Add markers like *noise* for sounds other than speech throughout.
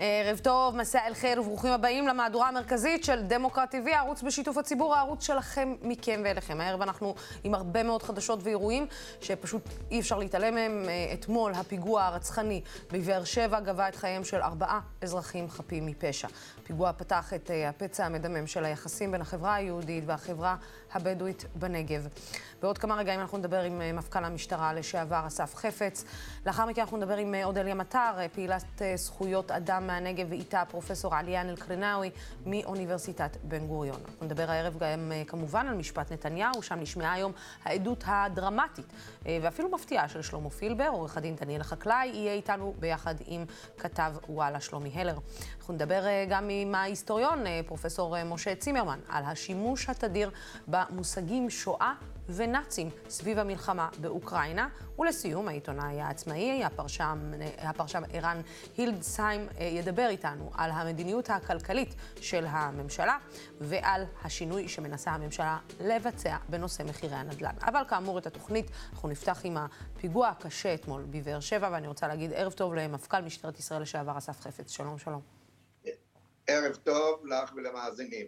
ערב טוב, מסע אל חיר וברוכים הבאים למהדורה המרכזית של דמוקרט TV, הערוץ בשיתוף הציבור, הערוץ שלכם, מכם ואליכם. הערב אנחנו עם הרבה מאוד חדשות ואירועים שפשוט אי אפשר להתעלם מהם. אתמול הפיגוע הרצחני בבאר שבע גבה את חייהם של ארבעה אזרחים חפים מפשע. הפיגוע פתח את אה, הפצע המדמם של היחסים בין החברה היהודית והחברה הבדואית בנגב. בעוד כמה רגעים אנחנו נדבר עם אה, מפכ"ל המשטרה לשעבר אסף חפץ. לאחר מכן אנחנו נדבר עם אה, אודליה מטר, פעילת זכויות אדם מהנגב, ואיתה פרופסור עליאן אל-קרינאווי מאוניברסיטת בן גוריון. אנחנו נדבר הערב גם כמובן על משפט נתניהו, שם נשמעה היום העדות הדרמטית ואפילו מפתיעה של שלמה פילבר, עורך הדין דניאל חקלאי, יהיה איתנו ביחד עם כתב וואלה שלומי הלר. אנחנו נדבר גם עם ההיסטוריון, פרופסור משה צימרמן, על השימוש התדיר במושגים שואה ונאצים סביב המלחמה באוקראינה. ולסיום, העיתונאי העצמאי, הפרשם ערן הילדסהיים, ידבר איתנו על המדיניות הכלכלית של הממשלה ועל השינוי שמנסה הממשלה לבצע בנושא מחירי הנדל"ן. אבל כאמור, את התוכנית אנחנו נפתח עם הפיגוע הקשה אתמול בבאר שבע, ואני רוצה להגיד ערב טוב למפכ"ל משטרת ישראל לשעבר אסף חפץ. שלום, שלום. ערב טוב לך ולמאזינים.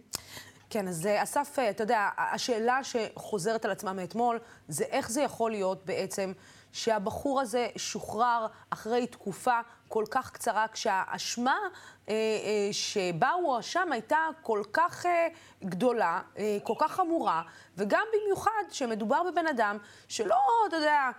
כן, אז אה, אסף, אה, אתה יודע, השאלה שחוזרת על עצמה מאתמול, זה איך זה יכול להיות בעצם שהבחור הזה שוחרר אחרי תקופה כל כך קצרה, כשהאשמה אה, אה, שבה הוא הואשם הייתה כל כך אה, גדולה, אה, כל כך חמורה, וגם במיוחד שמדובר בבן אדם שלא, אתה יודע,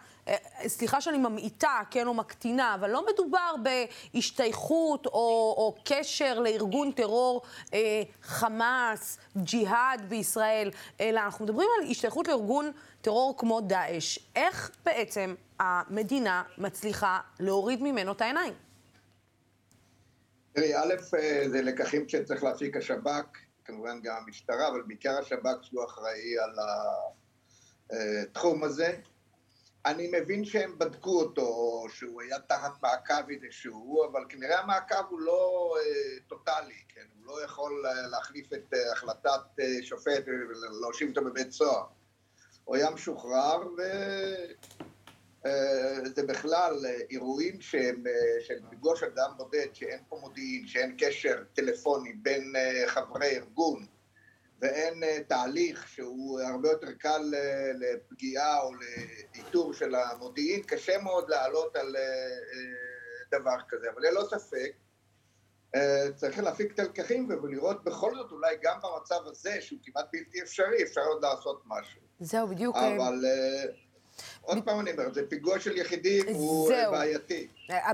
סליחה שאני ממעיטה, כן, או מקטינה, אבל לא מדובר בהשתייכות או, או קשר לארגון טרור אה, חמאס, ג'יהאד בישראל, אלא אנחנו מדברים על השתייכות לארגון טרור כמו דאעש. איך בעצם המדינה מצליחה להוריד ממנו את העיניים? תראי, א', אה, זה לקחים שצריך להפיק השב"כ, כמובן גם המשטרה, אבל בעיקר השב"כ שהוא אחראי על התחום הזה. אני מבין שהם בדקו אותו, שהוא היה תחת מעקב איזשהו, אבל כנראה המעקב הוא לא אה, טוטאלי, כן? הוא לא יכול להחליף את אה, החלטת אה, שופט ולהושיב אותו בבית סוהר. הוא היה משוחרר, וזה אה, בכלל אה, אירועים שהם אה, של של אדם בודד, שאין פה מודיעין, שאין קשר טלפוני בין חברי ארגון, ואין תהליך שהוא הרבה יותר קל לפגיעה או לאיתור של המודיעין, קשה מאוד לעלות על דבר כזה. אבל ללא ספק, צריך להפיק את הלקחים ולראות בכל זאת אולי גם במצב הזה, שהוא כמעט בלתי אפשרי, אפשר עוד לעשות משהו. זהו, בדיוק. אבל אה, עוד פעם אני אומר, זה פיגוע של יחידים, הוא אה, בעייתי. אה,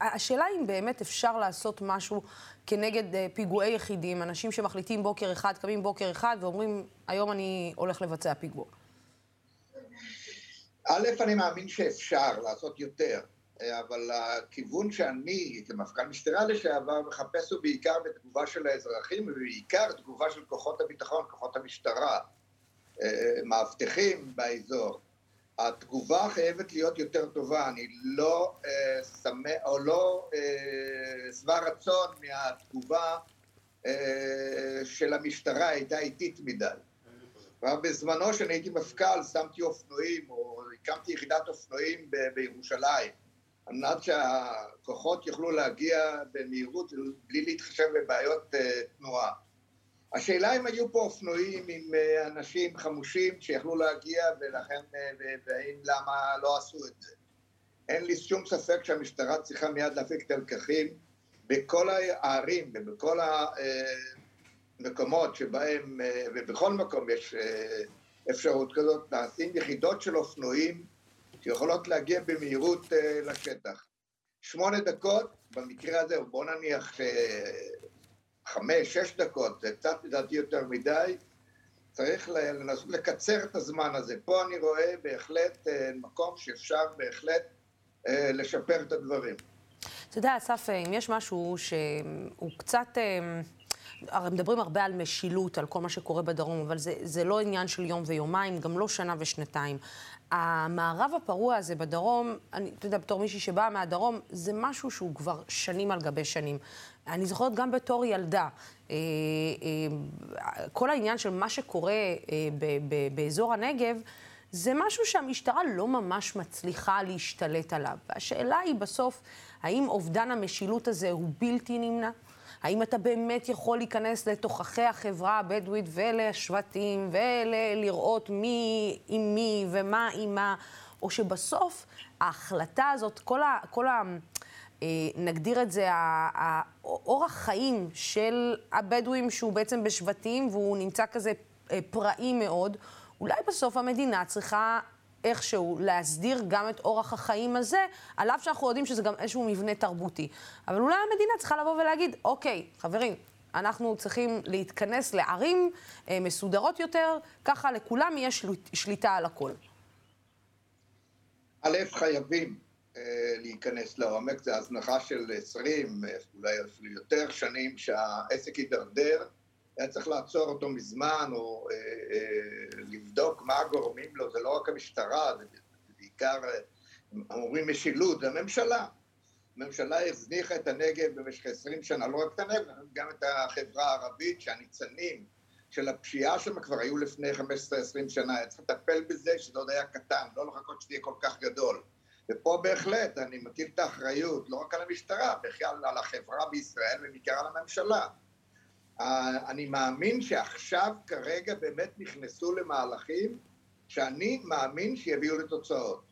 השאלה אם באמת אפשר לעשות משהו כנגד פיגועי יחידים, אנשים שמחליטים בוקר אחד, קמים בוקר אחד ואומרים, היום אני הולך לבצע פיגוע. א', אני מאמין שאפשר לעשות יותר, אבל הכיוון שאני, כמפכ"ל משטרה לשעבר, מחפש הוא בעיקר בתגובה של האזרחים, ובעיקר תגובה של כוחות הביטחון, כוחות המשטרה. מאבטחים באזור. התגובה חייבת להיות יותר טובה, אני לא לא אה, שבע אה, רצון מהתגובה אה, של המשטרה, הייתה איטית מדי. כבר בזמנו שאני הייתי מפכ"ל, שמתי אופנועים, או הקמתי יחידת אופנועים ב- בירושלים, על מנת שהכוחות יוכלו להגיע במהירות בלי להתחשב בבעיות אה, תנועה. השאלה אם היו פה אופנועים עם אה, אנשים חמושים שיכלו להגיע ולכן, אה, והאם למה לא עשו את זה. אין לי שום ספק שהמשטרה צריכה מיד להפיק את הלקחים בכל הערים ובכל המקומות שבהם, אה, ובכל מקום יש אפשרות כזאת, נעשים יחידות של אופנועים שיכולות להגיע במהירות לשטח. שמונה דקות, במקרה הזה, בוא נניח חמש, שש דקות, זה קצת לדעתי יותר מדי, צריך לנסות לקצר את הזמן הזה. פה אני רואה בהחלט אה, מקום שאפשר בהחלט אה, לשפר את הדברים. אתה יודע, אסף, אה, אם יש משהו שהוא קצת... הרי מדברים הרבה על משילות, על כל מה שקורה בדרום, אבל זה, זה לא עניין של יום ויומיים, גם לא שנה ושנתיים. המערב הפרוע הזה בדרום, אני, אתה יודע, בתור מישהי שבאה מהדרום, זה משהו שהוא כבר שנים על גבי שנים. אני זוכרת גם בתור ילדה, אה, אה, כל העניין של מה שקורה אה, באזור הנגב, זה משהו שהמשטרה לא ממש מצליחה להשתלט עליו. והשאלה היא בסוף, האם אובדן המשילות הזה הוא בלתי נמנע? האם אתה באמת יכול להיכנס לתוככי החברה הבדואית ולשבטים ולראות מי עם מי ומה עם מה, או שבסוף ההחלטה הזאת, כל ה... כל ה נגדיר את זה, האורח חיים של הבדואים שהוא בעצם בשבטים והוא נמצא כזה אה, פראי מאוד, אולי בסוף המדינה צריכה איכשהו להסדיר גם את אורח החיים הזה, על אף שאנחנו יודעים שזה גם איזשהו מבנה תרבותי. אבל אולי המדינה צריכה לבוא ולהגיד, אוקיי, חברים, אנחנו צריכים להתכנס לערים אה, מסודרות יותר, ככה לכולם יש שליטה על הכל. א', חייבים אה, להיכנס לעומק, זה הזנחה של 20, אה, אולי אפילו יותר שנים, שהעסק יידרדר. היה צריך לעצור אותו מזמן, או אה, אה, לבדוק מה הגורמים לו, זה לא רק המשטרה, זה בעיקר, אה, אומרים משילות, זה הממשלה. הממשלה הזניחה את הנגב במשך עשרים שנה, לא רק את הנגב, גם את החברה הערבית, שהניצנים של הפשיעה שם כבר היו לפני 15-20 שנה, היה צריך לטפל בזה, שזה עוד היה קטן, לא לחכות שזה יהיה כל כך גדול. ופה בהחלט אני מטיל את האחריות, לא רק על המשטרה, בכלל על החברה בישראל ובעיקר על הממשלה. אני מאמין שעכשיו כרגע באמת נכנסו למהלכים שאני מאמין שיביאו לתוצאות.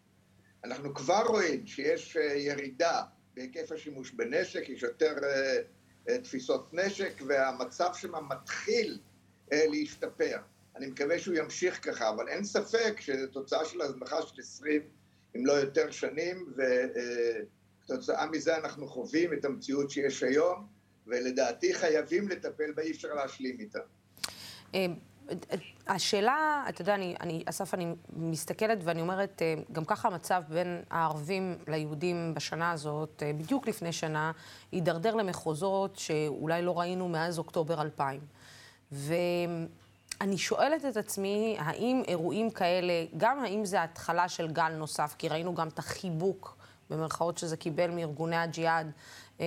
אנחנו כבר רואים שיש אה, ירידה בהיקף השימוש בנשק, יש יותר אה, אה, תפיסות נשק והמצב שם מתחיל להשתפר. אני מקווה שהוא ימשיך ככה, אבל אין ספק שזו תוצאה של הזנחה של 20 אם לא יותר שנים, וכתוצאה מזה אנחנו חווים את המציאות שיש היום. ולדעתי חייבים לטפל בה, אי אפשר להשלים איתה. אה, השאלה, אתה יודע, אני, אני, אסף, אני מסתכלת ואני אומרת, אה, גם ככה המצב בין הערבים ליהודים בשנה הזאת, אה, בדיוק לפני שנה, הידרדר למחוזות שאולי לא ראינו מאז אוקטובר 2000. ואני שואלת את עצמי, האם אירועים כאלה, גם האם זה התחלה של גל נוסף, כי ראינו גם את החיבוק, במרכאות, שזה קיבל מארגוני הג'יהאד אה,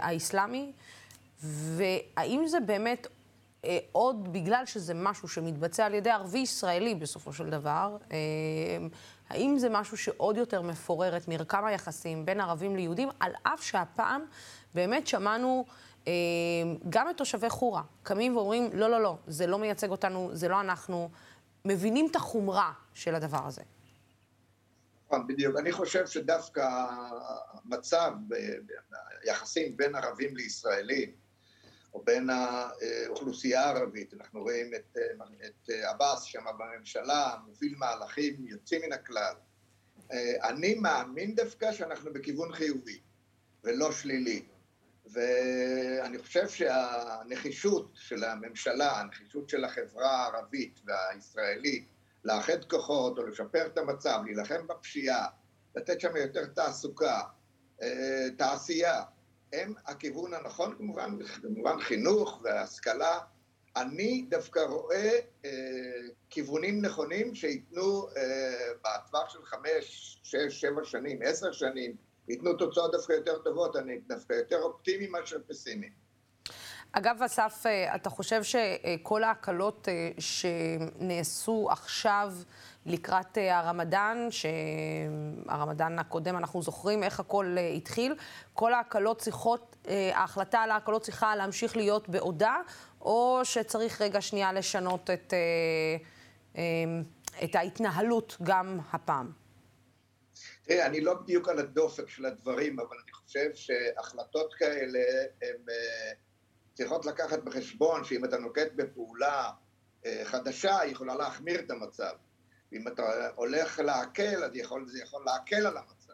האיסלאמי, והאם זה באמת אה, עוד בגלל שזה משהו שמתבצע על ידי ערבי ישראלי בסופו של דבר, אה, האם זה משהו שעוד יותר מפורר את מרקם היחסים בין ערבים ליהודים, על אף שהפעם באמת שמענו גם את תושבי חורה קמים ואומרים, לא, לא, לא, זה לא מייצג אותנו, זה לא אנחנו, מבינים את החומרה של הדבר הזה. נכון, בדיוק. אני חושב שדווקא המצב ביחסים בין ערבים לישראלים, או בין האוכלוסייה הערבית, אנחנו רואים את, את עבאס שם בממשלה, מוביל מהלכים יוצאים מן הכלל. אני מאמין דווקא שאנחנו בכיוון חיובי ולא שלילי. ואני חושב שהנחישות של הממשלה, הנחישות של החברה הערבית והישראלית לאחד כוחות או לשפר את המצב, להילחם בפשיעה, לתת שם יותר תעסוקה, אה, תעשייה, הם הכיוון הנכון כמובן, כמובן חינוך והשכלה. אני דווקא רואה אה, כיוונים נכונים שייתנו אה, בטווח של חמש, שש, שבע שנים, עשר שנים, ייתנו תוצאות דווקא יותר טובות, אני דווקא יותר אופטימי מאשר פסימי. אגב, אסף, אה, אתה חושב שכל ההקלות אה, שנעשו עכשיו לקראת אה, הרמדאן, שהרמדאן הקודם, אנחנו זוכרים איך הכל התחיל, כל ההקלות צריכות, ההחלטה על ההקלות צריכה להמשיך להיות בעודה, או שצריך רגע שנייה לשנות את, את ההתנהלות גם הפעם? תראה, אני לא בדיוק על הדופק של הדברים, אבל אני חושב שהחלטות כאלה הן... צריכות לקחת בחשבון שאם אתה נוקט בפעולה אה, חדשה, היא יכולה להחמיר את המצב. ואם אתה הולך להקל, אז יכול, זה יכול להקל על המצב.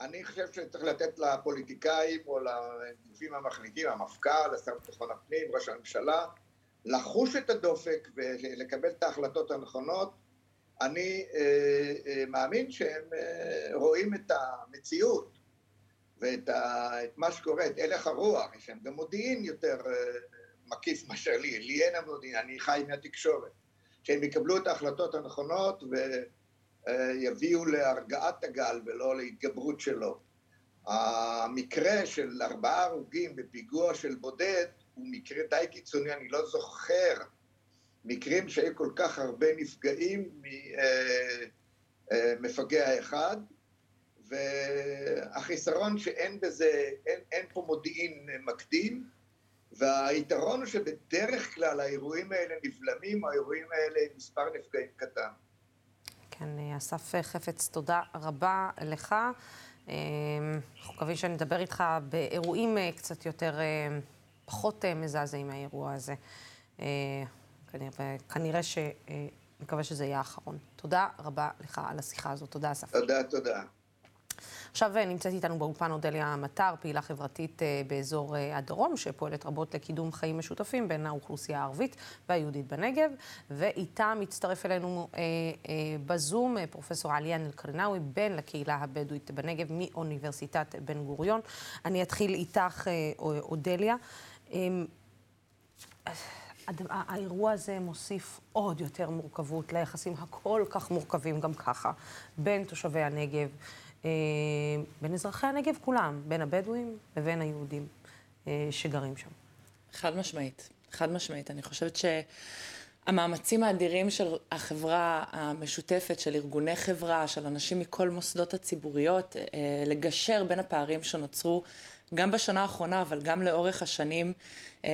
אני חושב שצריך לתת לפוליטיקאים או לגופים המחליטים, המפכ"ל, השר לביטחון הפנים, ראש הממשלה, לחוש את הדופק ולקבל את ההחלטות הנכונות. אני אה, אה, מאמין שהם אה, רואים את המציאות ואת ה, את מה שקורה, את הלך הרוח, יש להם גם מודיעין יותר מקיף מאשר לי, לי אין המודיעין, אני חי מהתקשורת. שהם יקבלו את ההחלטות הנכונות ויביאו להרגעת הגל ולא להתגברות שלו. המקרה של ארבעה הרוגים בפיגוע של בודד הוא מקרה די קיצוני, אני לא זוכר מקרים שהיו כל כך הרבה נפגעים ממפגע אחד, והחיסרון שאין בזה, אין, אין פה מודיעין מקדים, והיתרון הוא שבדרך כלל האירועים האלה נבלמים, האירועים האלה עם מספר נפגעים קטן. כן, אסף חפץ, תודה רבה לך. אמ, אנחנו מקווים שנדבר איתך באירועים אה, קצת יותר, אה, פחות אה, מזעזעים מהאירוע הזה. כנראה, כנראה ש... נקווה שזה יהיה האחרון. תודה רבה לך על השיחה הזאת. תודה, אסף. תודה, תודה. עכשיו אה, נמצאת איתנו באולפן אודליה מטר, פעילה חברתית אה, באזור אה, הדרום, שפועלת רבות לקידום חיים משותפים בין האוכלוסייה הערבית והיהודית בנגב, ואיתה מצטרף אלינו בזום פרופסור עליאן אל-קרנאווי, בן לקהילה הבדואית בנגב מאוניברסיטת בן גוריון. אני אתחיל איתך, אודליה. אמ, האירוע הזה מוסיף עוד יותר מורכבות ליחסים הכל כך מורכבים גם ככה בין תושבי הנגב אה, בין אזרחי הנגב כולם, בין הבדואים לבין היהודים אה, שגרים שם. חד משמעית, חד משמעית. אני חושבת שהמאמצים האדירים של החברה המשותפת, של ארגוני חברה, של אנשים מכל מוסדות הציבוריות, אה, לגשר בין הפערים שנוצרו גם בשנה האחרונה, אבל גם לאורך השנים, אה,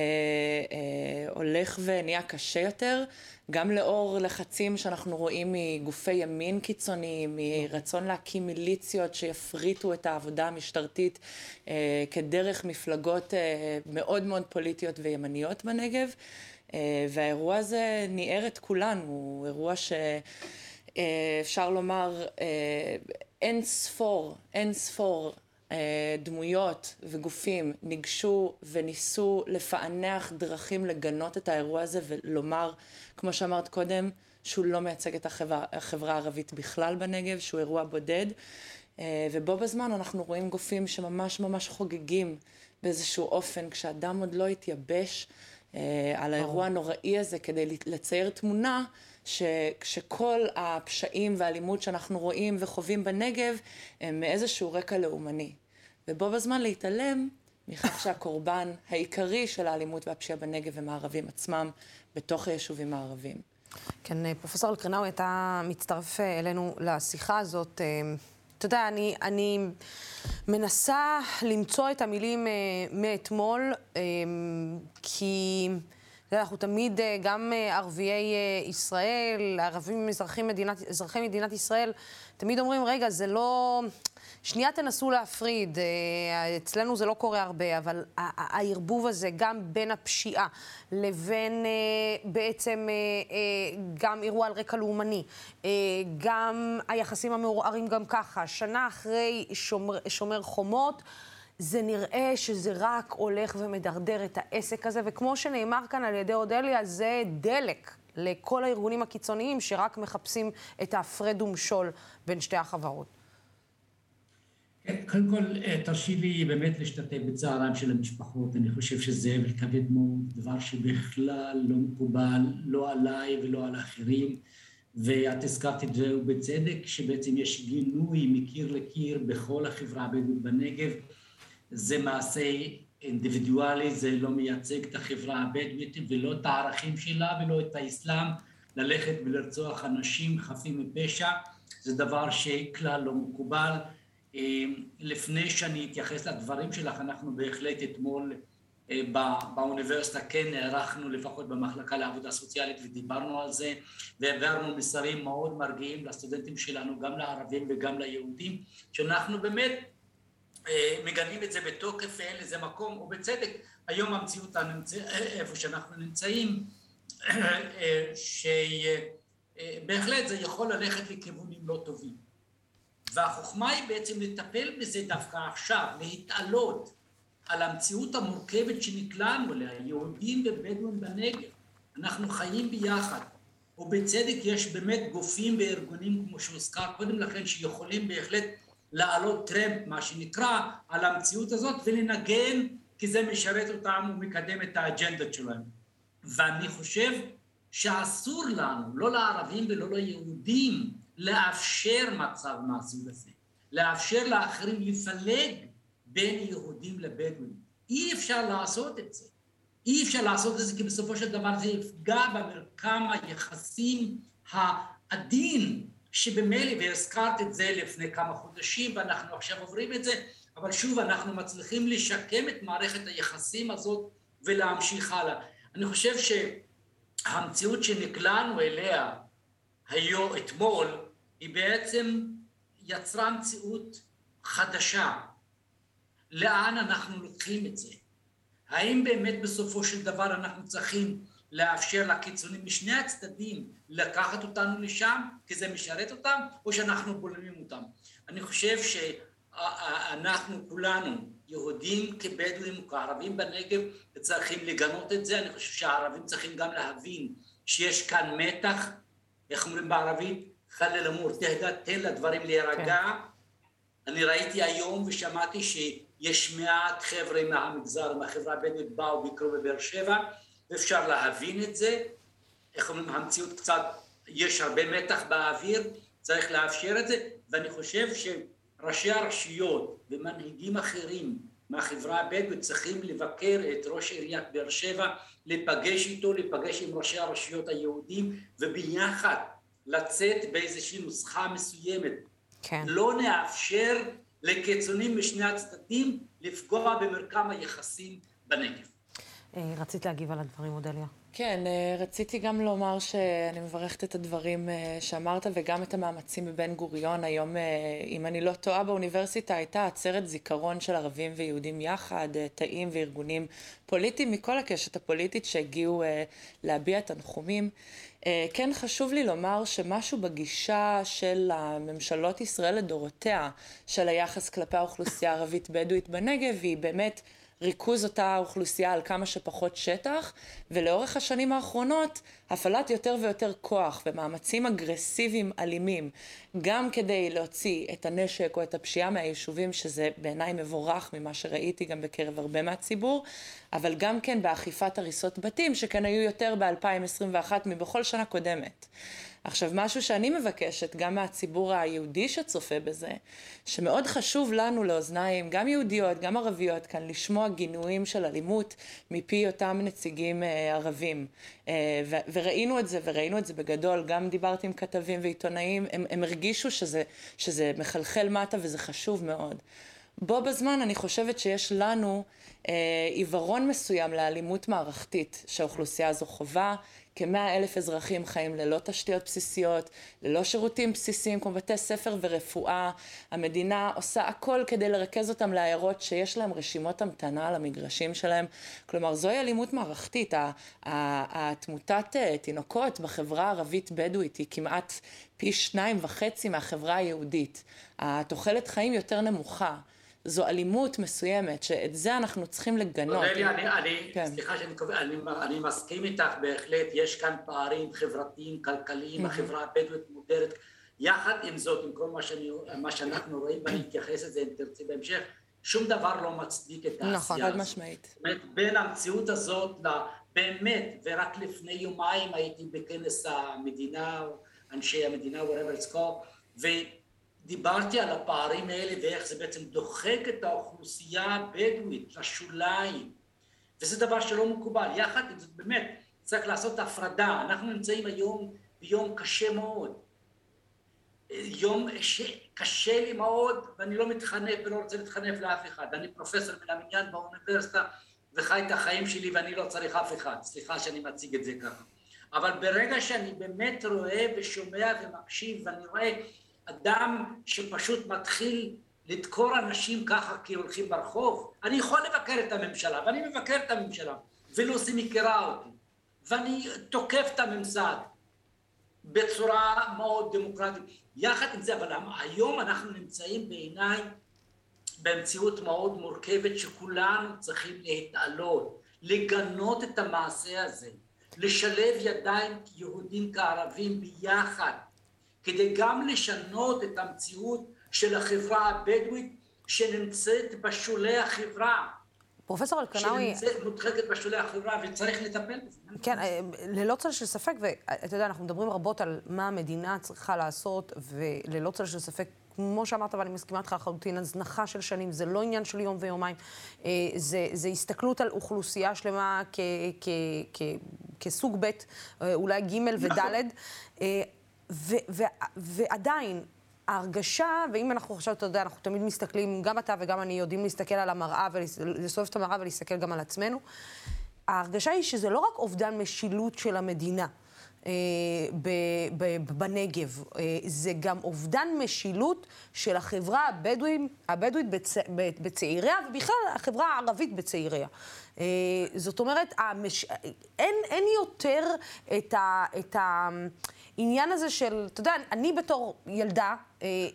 אה, הולך ונהיה קשה יותר, גם לאור לחצים שאנחנו רואים מגופי ימין קיצוניים, מרצון להקים מיליציות שיפריטו את העבודה המשטרתית אה, כדרך מפלגות אה, מאוד מאוד פוליטיות וימניות בנגב. אה, והאירוע הזה ניער את כולנו, הוא אירוע שאפשר אה, לומר אה, אין ספור, אין ספור דמויות וגופים ניגשו וניסו לפענח דרכים לגנות את האירוע הזה ולומר, כמו שאמרת קודם, שהוא לא מייצג את החברה, החברה הערבית בכלל בנגב, שהוא אירוע בודד, אה, ובו בזמן אנחנו רואים גופים שממש ממש חוגגים באיזשהו אופן, כשאדם עוד לא התייבש אה, על האירוע הנוראי הזה כדי לצייר תמונה שכל הפשעים והאלימות שאנחנו רואים וחווים בנגב הם מאיזשהו רקע לאומני. ובו בזמן להתעלם מכך שהקורבן העיקרי של האלימות והפשיעה בנגב הם הערבים עצמם, בתוך היישובים הערבים. כן, אה, פרופסור אלקרנאוי, אתה מצטרף אה, אלינו לשיחה הזאת. אה, אתה יודע, אני, אני מנסה למצוא את המילים מאתמול, כי... אנחנו תמיד, גם ערביי ישראל, ערבים אזרחי מדינת, אזרחי מדינת ישראל, תמיד אומרים, רגע, זה לא... שנייה תנסו להפריד, אה, אצלנו זה לא קורה הרבה, אבל הערבוב הזה גם בין הפשיעה לבין אה, בעצם אה, גם אירוע על רקע לאומני, גם היחסים המעורערים גם ככה, שנה אחרי שומר, שומר חומות, זה נראה שזה רק הולך ומדרדר את העסק הזה, וכמו שנאמר כאן על ידי אודליה, זה דלק לכל הארגונים הקיצוניים שרק מחפשים את ההפרד ומשול בין שתי החברות. כן, קודם כל, אה, תרשי לי באמת להשתתף בצערם של המשפחות. אני חושב שזה אבל כבד מאוד, דבר שבכלל לא מקובל, לא עליי ולא על אחרים. ואת הזכרת את זה ובצדק, שבעצם יש גינוי מקיר לקיר בכל החברה הבדואית בנגב. זה מעשה אינדיבידואלי, זה לא מייצג את החברה הבדואית ולא את הערכים שלה ולא את האסלאם, ללכת ולרצוח אנשים חפים מפשע, זה דבר שכלל לא מקובל. אמ, לפני שאני אתייחס לדברים שלך, אנחנו בהחלט אתמול אה, באוניברסיטה כן נערכנו לפחות במחלקה לעבודה סוציאלית ודיברנו על זה והעברנו מסרים מאוד מרגיעים לסטודנטים שלנו, גם לערבים וגם ליהודים, שאנחנו באמת אה, מגנים את זה בתוקף ואין לזה מקום, ובצדק, היום המציאות הנמצא, איפה שאנחנו נמצאים, אה, שבהחלט זה יכול ללכת לכיוונים לא טובים. והחוכמה היא בעצם לטפל בזה דווקא עכשיו, להתעלות על המציאות המורכבת שנקלענו אליה, יהודים ובדואים בנגב. אנחנו חיים ביחד, ובצדק יש באמת גופים וארגונים, כמו שהוזכר קודם לכן, שיכולים בהחלט לעלות טרמפ, מה שנקרא, על המציאות הזאת ולנגן, כי זה משרת אותם ומקדם את האג'נדות שלהם. ואני חושב שאסור לנו, לא לערבים ולא ליהודים, לאפשר מצב מהסוג הזה, לאפשר לאחרים לפלג בין יהודים לבדואים. אי אפשר לעשות את זה. אי אפשר לעשות את זה, כי בסופו של דבר זה יפגע במרקם היחסים העדין שבמילא, והזכרת את זה לפני כמה חודשים, ואנחנו עכשיו עוברים את זה, אבל שוב, אנחנו מצליחים לשקם את מערכת היחסים הזאת ולהמשיך הלאה. אני חושב שהמציאות שנקלענו אליה היום, אתמול, היא בעצם יצרה מציאות חדשה. לאן אנחנו לוקחים את זה? האם באמת בסופו של דבר אנחנו צריכים לאפשר לקיצונים משני הצדדים לקחת אותנו לשם, כי זה משרת אותם, או שאנחנו בולמים אותם. אני חושב שאנחנו כולנו, יהודים כבדואים וכערבים בנגב, צריכים לגנות את זה. אני חושב שהערבים צריכים גם להבין שיש כאן מתח, איך אומרים בערבית? חלל אמור, תן לדברים להירגע. כן. אני ראיתי היום ושמעתי שיש מעט חבר'ה מהמגזר, מהחברה הבדואית, באו, ביקרו בבאר שבע, ואפשר להבין את זה. איך אומרים, המציאות קצת, יש הרבה מתח באוויר, צריך לאפשר את זה, ואני חושב שראשי הרשויות ומנהיגים אחרים מהחברה הבדואית צריכים לבקר את ראש עיריית באר שבע, לפגש איתו, לפגש עם ראשי הרשויות היהודים, וביחד לצאת באיזושהי נוסחה מסוימת. כן. לא נאפשר לקיצונים משני הצדדים לפגוע במרקם היחסים בנגב. אה, רצית להגיב על הדברים, אודליה. כן, אה, רציתי גם לומר שאני מברכת את הדברים אה, שאמרת וגם את המאמצים בבן גוריון. היום, אם אני לא טועה, באוניברסיטה הייתה עצרת זיכרון של ערבים ויהודים יחד, תאים וארגונים פוליטיים מכל הקשת הפוליטית שהגיעו להביע תנחומים. כן חשוב לי לומר שמשהו בגישה של הממשלות ישראל לדורותיה, של היחס כלפי האוכלוסייה הערבית-בדואית בנגב, היא באמת ריכוז אותה אוכלוסייה על כמה שפחות שטח, ולאורך השנים האחרונות הפעלת יותר ויותר כוח ומאמצים אגרסיביים אלימים, גם כדי להוציא את הנשק או את הפשיעה מהיישובים, שזה בעיניי מבורך ממה שראיתי גם בקרב הרבה מהציבור, אבל גם כן באכיפת הריסות בתים, שכן היו יותר ב-2021 מבכל שנה קודמת. עכשיו, משהו שאני מבקשת, גם מהציבור היהודי שצופה בזה, שמאוד חשוב לנו לאוזניים, גם יהודיות, גם ערביות, כאן לשמוע גינויים של אלימות מפי אותם נציגים אה, ערבים. אה, ו- וראינו את זה, וראינו את זה בגדול, גם דיברתי עם כתבים ועיתונאים, הם, הם הרגישו שזה, שזה מחלחל מטה וזה חשוב מאוד. בו בזמן אני חושבת שיש לנו אה, עיוורון מסוים לאלימות מערכתית שהאוכלוסייה הזו חווה, כמאה אלף אזרחים חיים ללא תשתיות בסיסיות, ללא שירותים בסיסיים כמו בתי ספר ורפואה. המדינה עושה הכל כדי לרכז אותם לעיירות שיש להם רשימות המתנה על המגרשים שלהם. כלומר, זוהי אלימות מערכתית. התמותת אה, תינוקות בחברה הערבית-בדואית היא כמעט פי שניים וחצי מהחברה היהודית. התוחלת חיים יותר נמוכה. זו אלימות מסוימת, שאת זה אנחנו צריכים לגנות. אודליה, אני, אני כן. סליחה שאני קובע, אני, אני מסכים איתך בהחלט, יש כאן פערים חברתיים, כלכליים, החברה הבדואית מודרת. יחד עם זאת, עם כל מה, שאני, מה שאנחנו רואים, ואני אתייחס לזה אם תרצי בהמשך, שום דבר לא מצדיק את העשייה נכון, חד משמעית. זאת אומרת, בין המציאות הזאת, באמת, ורק לפני יומיים הייתי בכנס המדינה, אנשי המדינה, whatever it's called, דיברתי על הפערים האלה ואיך זה בעצם דוחק את האוכלוסייה הבדואית לשוליים, וזה דבר שלא מקובל. יחד עם זאת, באמת, צריך לעשות הפרדה. אנחנו נמצאים היום ביום קשה מאוד. יום שקשה לי מאוד, ואני לא מתחנף ולא רוצה להתחנף לאף אחד. אני פרופסור מן המניין באוניברסיטה וחי את החיים שלי ואני לא צריך אף אחד. סליחה שאני מציג את זה ככה. אבל ברגע שאני באמת רואה ושומע ומקשיב ואני רואה אדם שפשוט מתחיל לדקור אנשים ככה כי הולכים ברחוב. אני יכול לבקר את הממשלה, ואני מבקר את הממשלה, ולוסי מכירה אותי, ואני תוקף את הממסד בצורה מאוד דמוקרטית. יחד עם זה, אבל היום אנחנו נמצאים בעיניי במציאות מאוד מורכבת שכולנו צריכים להתעלות, לגנות את המעשה הזה, לשלב ידיים יהודים כערבים ביחד, כדי גם לשנות את המציאות של החברה הבדואית שנמצאת בשולי החברה. פרופסור אלקנאווי... שנמצאת מודחקת בשולי החברה וצריך לטפל בזה. כן, אה, ללא צל של ספק, ואתה יודע, אנחנו מדברים רבות על מה המדינה צריכה לעשות, וללא צל של ספק כמו שאמרת, ואני מסכימה איתך לחלוטין, הזנחה של שנים, זה לא עניין של יום ויומיים, אה, זה, זה הסתכלות על אוכלוסייה שלמה כ, כ, כ, כסוג ב', אה, אולי ג' וד', נכון. ו, ו, ועדיין, ההרגשה, ואם אנחנו עכשיו, אתה יודע, אנחנו תמיד מסתכלים, גם אתה וגם אני יודעים להסתכל על המראה, ולסובב את המראה ולהסתכל גם על עצמנו, ההרגשה היא שזה לא רק אובדן משילות של המדינה. אה, בנגב. אה, זה גם אובדן משילות של החברה הבדואית, הבדואית בצ, בצעיריה, ובכלל החברה הערבית בצעיריה. אה, זאת אומרת, המש... אין, אין יותר את, ה, את העניין הזה של, אתה יודע, אני בתור ילדה,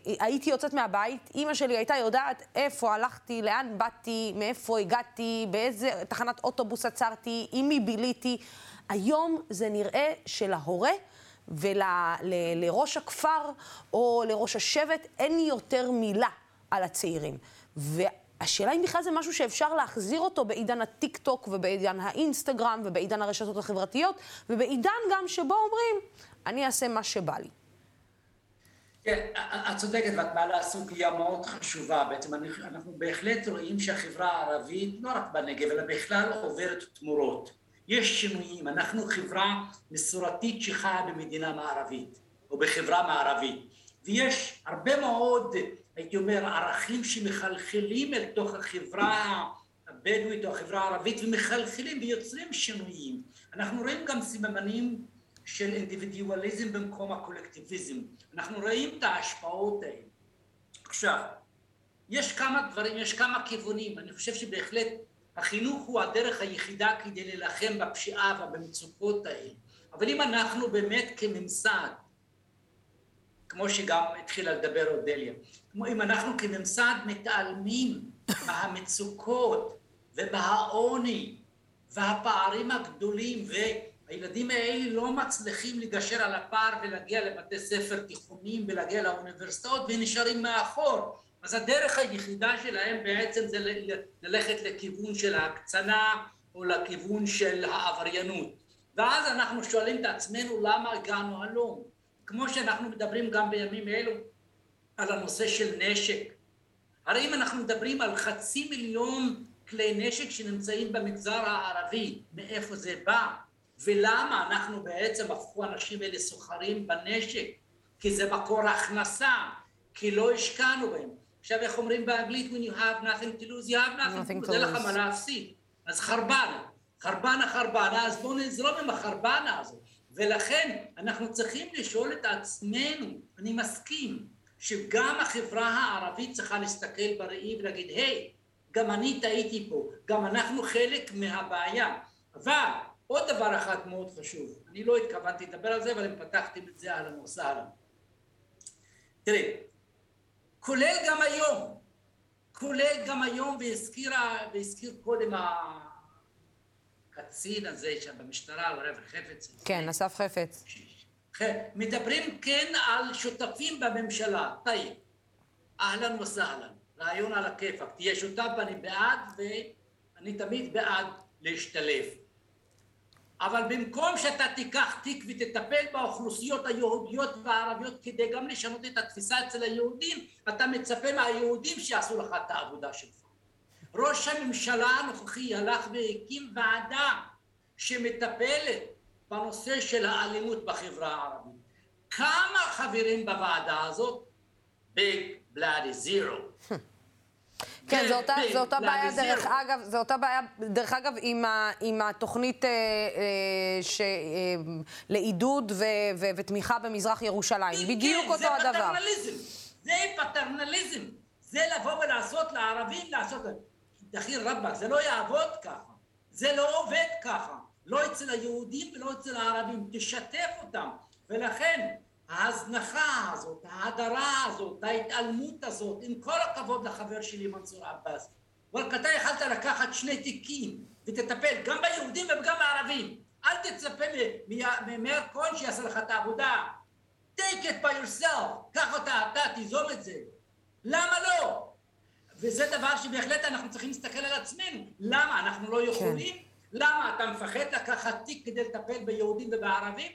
הייתי יוצאת מהבית, אימא שלי הייתה יודעת איפה הלכתי, לאן באתי, מאיפה הגעתי, באיזה תחנת אוטובוס עצרתי, עם מי ביליתי. היום זה נראה שלהורה ולראש הכפר או לראש השבט אין יותר מילה על הצעירים. והשאלה אם בכלל זה משהו שאפשר להחזיר אותו בעידן הטיק טוק ובעידן האינסטגרם ובעידן הרשתות החברתיות ובעידן גם שבו אומרים, אני אעשה מה שבא לי. כן, את צודקת ואת מעלה סוגיה מאוד חשובה. בעצם אנחנו בהחלט רואים שהחברה הערבית, לא רק בנגב, אלא בכלל עוברת תמורות. יש שינויים, אנחנו חברה מסורתית שחיה במדינה מערבית, או בחברה מערבית, ויש הרבה מאוד, הייתי אומר, ערכים שמחלחלים אל תוך החברה הבדואית או החברה הערבית ומחלחלים ויוצרים שינויים. אנחנו רואים גם סממנים של אינדיבידואליזם במקום הקולקטיביזם. אנחנו רואים את ההשפעות האלה. עכשיו, יש כמה דברים, יש כמה כיוונים, אני חושב שבהחלט החינוך הוא הדרך היחידה כדי להילחם בפשיעה ובמצוקות האלה. אבל אם אנחנו באמת כממסד, כמו שגם התחילה לדבר אודליה, כמו אם אנחנו כממסד מתעלמים מהמצוקות ומהעוני והפערים הגדולים והילדים האלה לא מצליחים לגשר על הפער ולהגיע לבתי ספר תיכוניים ולהגיע לאוניברסיטאות ונשארים מאחור. אז הדרך היחידה שלהם בעצם זה ללכת לכיוון של ההקצנה או לכיוון של העבריינות. ואז אנחנו שואלים את עצמנו למה הגענו הלום. כמו שאנחנו מדברים גם בימים אלו על הנושא של נשק. הרי אם אנחנו מדברים על חצי מיליון כלי נשק שנמצאים במגזר הערבי, מאיפה זה בא? ולמה אנחנו בעצם הפכו האנשים האלה סוחרים בנשק? כי זה מקור הכנסה, כי לא השקענו בהם. עכשיו איך אומרים באנגלית, when you have nothing to lose, you have nothing, nothing to lose, לך מה להפסיד. אז חרבנה, חרבנה חרבנה, אז בואו נזרום עם החרבנה הזאת. ולכן אנחנו צריכים לשאול את עצמנו, אני מסכים, שגם החברה הערבית צריכה להסתכל בראי ולהגיד, היי, hey, גם אני טעיתי פה, גם אנחנו חלק מהבעיה. אבל עוד דבר אחד מאוד חשוב, אני לא התכוונתי לדבר על זה, אבל אם פתחתם את זה, אהלן וסהלן. תראה, כולל גם היום, כולל גם היום, והזכירה, והזכיר קודם הקצין הזה שם במשטרה, הרב חפץ. כן, אסף חפץ. מדברים כן על שותפים בממשלה, טייב, אהלן וסהלן, רעיון על הכיפאק, תהיה שותף ואני בעד, ואני תמיד בעד להשתלב. אבל במקום שאתה תיקח תיק ותטפל באוכלוסיות היהודיות והערביות כדי גם לשנות את התפיסה אצל היהודים, אתה מצפה מהיהודים שיעשו לך את העבודה שלך. ראש הממשלה הנוכחי הלך והקים ועדה שמטפלת בנושא של האלימות בחברה הערבית. כמה חברים בוועדה הזאת? ביג בלאדי זירו. כן, זו אותה, זו אותה בעיה, דרך אגב, זו אותה בעיה, דרך אגב, עם, ה, עם התוכנית אה, אה, ש, אה, לעידוד ו, ו, ותמיכה במזרח ירושלים. כן, בדיוק אותו זה הדבר. זה פטרנליזם. זה פטרנליזם. זה לבוא ולעשות לערבים, לעשות... דחיל רבאק, זה לא יעבוד ככה. זה לא עובד ככה. לא אצל היהודים ולא אצל הערבים. תשתף אותם. ולכן, ההזנחה הזאת, ההדרה הזאת, ההתעלמות הזאת, עם כל הכבוד לחבר שלי מנסור עבאס, רק אתה יכלת לקחת שני תיקים ותטפל גם ביהודים וגם בערבים. אל תצפה ממאיר כהן שיעשה לך את העבודה. take it by yourself, קח אותה, אתה תיזום את זה. למה לא? וזה דבר שבהחלט אנחנו צריכים להסתכל על עצמנו. למה? אנחנו לא יכולים? כן. למה? אתה מפחד לקחת תיק כדי לטפל ביהודים ובערבים?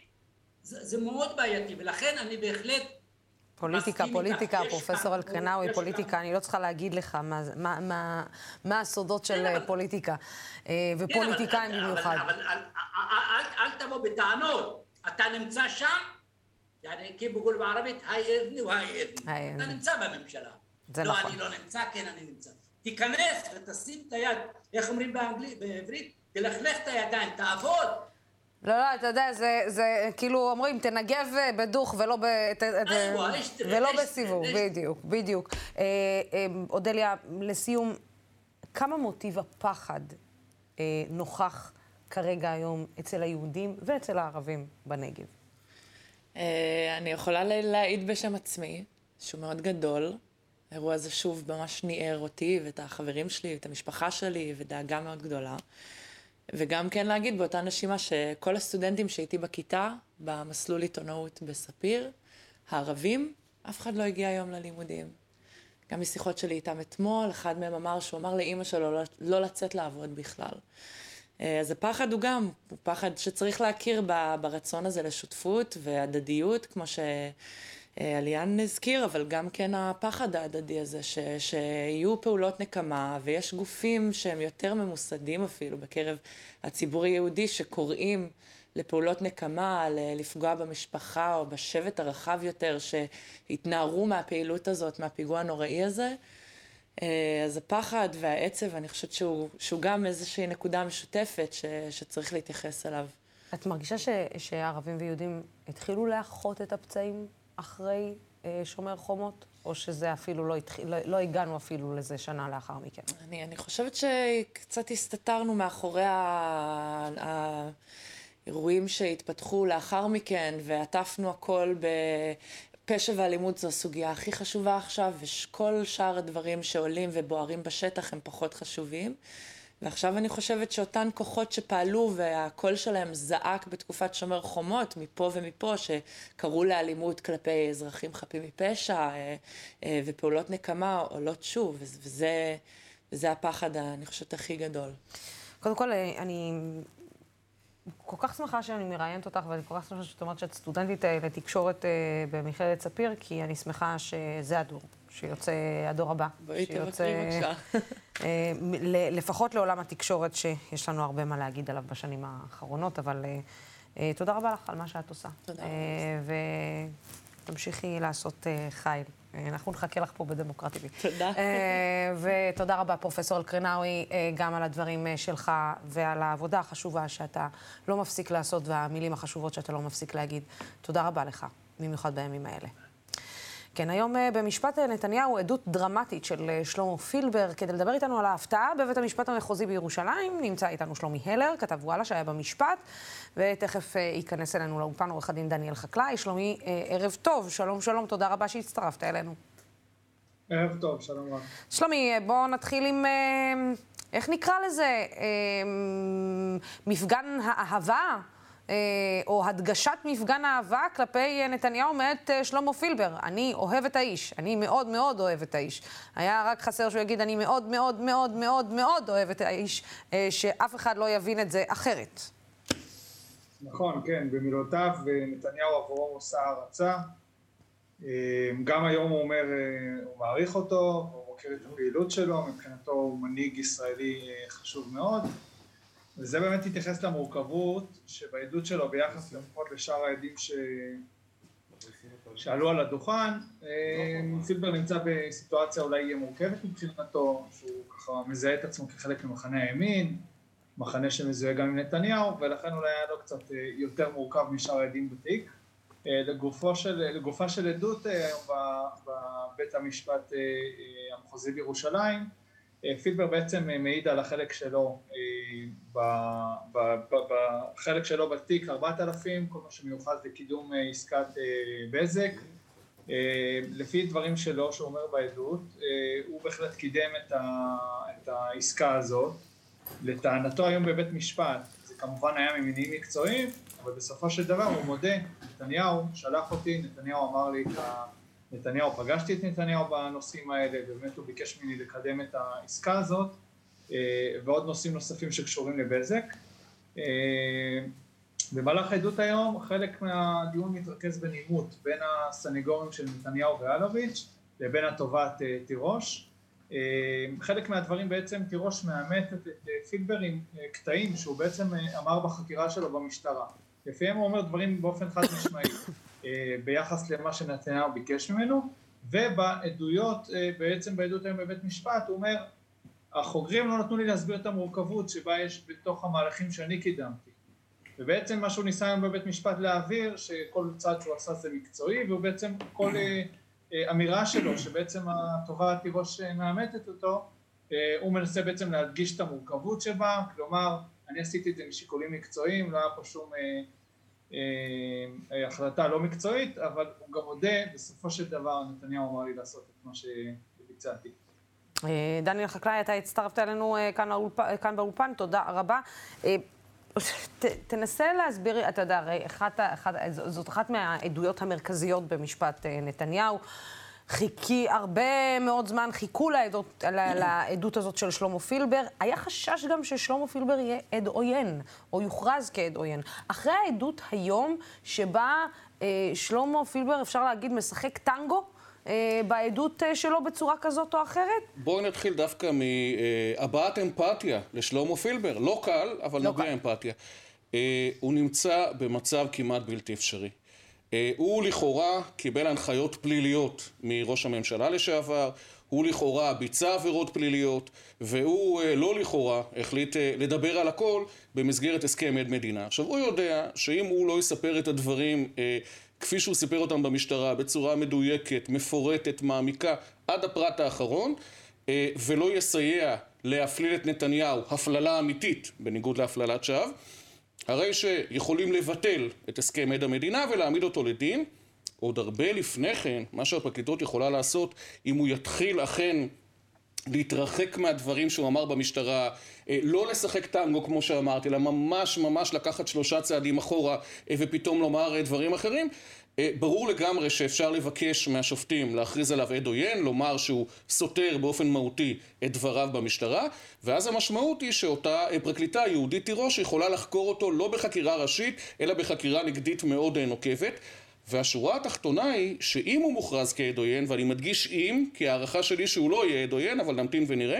זה, זה מאוד בעייתי, ולכן אני בהחלט פוליטיקה, פוליטיקה, פרופסור אלקרנאווי, פוליטיקה, אני לא צריכה להגיד לך מה, מה, מה, מה הסודות של כן, פוליטיקה, אה, ופוליטיקאים במיוחד. אבל, אבל אל, אל, אל תבוא בטענות, אתה נמצא שם, يعني كيف بقول בערבית, היי אבני והי אבני. אתה נמצא בממשלה. זה לא, נכון. לא, אני לא נמצא, כן, אני נמצא. תיכנס ותשים את היד, איך אומרים באנגלית, בעברית? תלכלך את הידיים, תעבוד. לא, לא, אתה יודע, זה, זה כאילו אומרים, תנגב אה, בדוך ולא, ב, ת, אייווה, ולא בסיבוב, בדיוק, בדיוק. אה, אה, אודליה, לסיום, כמה מוטיב הפחד אה, נוכח כרגע היום אצל היהודים ואצל הערבים בנגב? אה, אני יכולה להעיד בשם עצמי, שהוא מאוד גדול. האירוע הזה שוב ממש ניער אותי ואת החברים שלי ואת המשפחה שלי, ודאגה מאוד גדולה. וגם כן להגיד באותה נשימה שכל הסטודנטים שהייתי בכיתה, במסלול עיתונאות בספיר, הערבים, אף אחד לא הגיע היום ללימודים. גם משיחות שלי איתם אתמול, אחד מהם אמר שהוא אמר לאימא שלו לא, לא לצאת לעבוד בכלל. אה, אז הפחד הוא גם, הוא פחד שצריך להכיר ברצון הזה לשותפות והדדיות, כמו ש... עליאן הזכיר, אבל גם כן הפחד ההדדי הזה, ש, שיהיו פעולות נקמה, ויש גופים שהם יותר ממוסדים אפילו בקרב הציבור היהודי, שקוראים לפעולות נקמה, לפגוע במשפחה או בשבט הרחב יותר, שהתנערו מהפעילות הזאת, מהפיגוע הנוראי הזה. אה, אז הפחד והעצב, אני חושבת שהוא, שהוא גם איזושהי נקודה משותפת ש, שצריך להתייחס אליו. את מרגישה ש, שערבים ויהודים התחילו לאחות את הפצעים אחרי אה, שומר חומות, או שזה אפילו לא התחיל, לא, לא הגענו אפילו לזה שנה לאחר מכן? אני, אני חושבת שקצת הסתתרנו מאחורי האירועים שהתפתחו לאחר מכן, ועטפנו הכל ב... פשע ואלימות זו הסוגיה הכי חשובה עכשיו, וכל שאר הדברים שעולים ובוערים בשטח הם פחות חשובים. ועכשיו אני חושבת שאותן כוחות שפעלו והקול שלהם זעק בתקופת שומר חומות, מפה ומפה, שקראו לאלימות כלפי אזרחים חפים מפשע אה, אה, ופעולות נקמה עולות שוב, וזה, וזה הפחד, אני חושבת, הכי גדול. קודם כל, אה, אני כל כך שמחה שאני מראיינת אותך, ואני כל כך שמחה שאת אומרת שאת סטודנטית לתקשורת במכללת ספיר, כי אני שמחה שזה הדור. שיוצא הדור הבא. בואי תבקרי בבקשה. אה, לפחות לעולם התקשורת, שיש לנו הרבה מה להגיד עליו בשנים האחרונות, אבל אה, אה, תודה רבה לך על מה שאת עושה. תודה רבה. ותמשיכי לעשות חיל. אנחנו נחכה לך פה בדמוקרטי. תודה. ותודה רבה, פרופסור אלקרנאווי, גם על הדברים שלך ועל העבודה החשובה שאתה לא מפסיק לעשות והמילים החשובות שאתה לא מפסיק להגיד. תודה רבה לך, במיוחד בימים האלה. כן, היום אה, במשפט אה, נתניהו עדות דרמטית של אה, שלמה פילבר. כדי לדבר איתנו על ההפתעה בבית המשפט המחוזי בירושלים, נמצא איתנו שלומי הלר, כתב וואלה שהיה במשפט, ותכף ייכנס אלינו לאופן עורך הדין דניאל חקלאי. שלומי, ערב טוב, שלום שלום, תודה רבה שהצטרפת אלינו. ערב טוב, שלום רב. שלומי, בואו נתחיל עם, איך נקרא לזה? מפגן האהבה אה, או הדגשת מפגן אהבה כלפי נתניהו מאת אה, שלמה פילבר. אני אוהב את האיש, אני מאוד מאוד אוהב את האיש. היה רק חסר שהוא יגיד, אני מאוד מאוד מאוד מאוד מאוד אוהב את האיש, אה, שאף אחד לא יבין את זה אחרת. נכון, כן, במילותיו נתניהו עבורו עושה הערצה. גם היום הוא אומר, הוא מעריך אותו, הוא מוקיר את הפעילות שלו, מבחינתו הוא מנהיג ישראלי חשוב מאוד. וזה באמת התייחס למורכבות שבעדות שלו ביחס לפחות לשאר העדים ש... שעלו על הדוכן. אה, פילבר נמצא בסיטואציה אולי מורכבת מבחינתו, שהוא ככה מזהה את עצמו כחלק ממחנה הימין, מחנה שמזוהה גם עם נתניהו, ולכן אולי היה לו קצת אה, יותר מורכב משאר העדים בתיק. אה, לגופו של, לגופה של עדות היום בבית המשפט המחוזי בירושלים, פילבר בעצם אה, מעיד על החלק שלו, אה, בחלק שלו בתיק 4,000, כל מה שמיוחד לקידום עסקת בזק. לפי דברים שלו, שהוא אומר בעדות, הוא בהחלט קידם את העסקה הזאת. לטענתו היום בבית משפט, זה כמובן היה ממניעים מקצועיים, אבל בסופו של דבר הוא מודה, נתניהו שלח אותי, נתניהו אמר לי את ה... נתניהו, פגשתי את נתניהו בנושאים האלה, ובאמת הוא ביקש ממני לקדם את העסקה הזאת, אה, ועוד נושאים נוספים שקשורים לבזק. אה, במהלך העדות היום חלק מהדיון מתרכז בנימות בין הסנגורים של נתניהו ואלוביץ' לבין התובעת תירוש. חלק מהדברים בעצם תירוש מאמתת את פילבר עם קטעים שהוא בעצם אמר בחקירה שלו במשטרה. לפיהם הוא אומר דברים באופן חד משמעי ביחס למה שנתניהו ביקש ממנו ובעדויות, בעצם בעדות היום בבית משפט הוא אומר החוקרים לא נתנו לי להסביר את המורכבות שבה יש בתוך המהלכים שאני קידמתי. ובעצם מה שהוא ניסה היום בבית משפט להעביר שכל צעד שהוא עשה זה מקצועי והוא בעצם כל אמירה שלו שבעצם התובעת תירוש מאמתת אותו הוא מנסה בעצם להדגיש את המורכבות שבה כלומר אני עשיתי את זה משיקולים מקצועיים לא היה פה שום החלטה לא מקצועית אבל הוא גם מודה בסופו של דבר נתניהו אמר לי לעשות את מה שביצעתי דניאל חקלאי, אתה הצטרפת אלינו כאן באולפן, תודה רבה. ת, תנסה להסביר, אתה יודע, הרי אחת, אחת, זאת אחת מהעדויות המרכזיות במשפט נתניהו. חיכי, הרבה מאוד זמן חיכו לעדות, לעדות הזאת של שלמה פילבר. היה חשש גם ששלמה פילבר יהיה עד עוין, או יוכרז כעד עוין. אחרי העדות היום, שבה אה, שלמה פילבר, אפשר להגיד, משחק טנגו, אה, בעדות אה, שלו בצורה כזאת או אחרת? בואי נתחיל דווקא מהבעת אמפתיה לשלמה פילבר. לא קל, אבל לא מביע אמפתיה. אה, הוא נמצא במצב כמעט בלתי אפשרי. הוא לכאורה קיבל הנחיות פליליות מראש הממשלה לשעבר, הוא לכאורה ביצע עבירות פליליות, והוא לא לכאורה החליט לדבר על הכל במסגרת הסכם עד מדינה. עכשיו, הוא יודע שאם הוא לא יספר את הדברים כפי שהוא סיפר אותם במשטרה, בצורה מדויקת, מפורטת, מעמיקה, עד הפרט האחרון, ולא יסייע להפליל את נתניהו הפללה אמיתית, בניגוד להפללת שווא, הרי שיכולים לבטל את הסכם עד המדינה ולהעמיד אותו לדין. עוד הרבה לפני כן, מה שהפרקליטות יכולה לעשות, אם הוא יתחיל אכן להתרחק מהדברים שהוא אמר במשטרה, לא לשחק טנגו כמו שאמרתי, אלא ממש ממש לקחת שלושה צעדים אחורה ופתאום לומר דברים אחרים. ברור לגמרי שאפשר לבקש מהשופטים להכריז עליו עד עוין, לומר שהוא סותר באופן מהותי את דבריו במשטרה, ואז המשמעות היא שאותה פרקליטה יהודית תירוש יכולה לחקור אותו לא בחקירה ראשית, אלא בחקירה נגדית מאוד נוקבת. והשורה התחתונה היא שאם הוא מוכרז כעד עוין, ואני מדגיש אם, כי הערכה שלי שהוא לא יהיה עד עוין, אבל נמתין ונראה,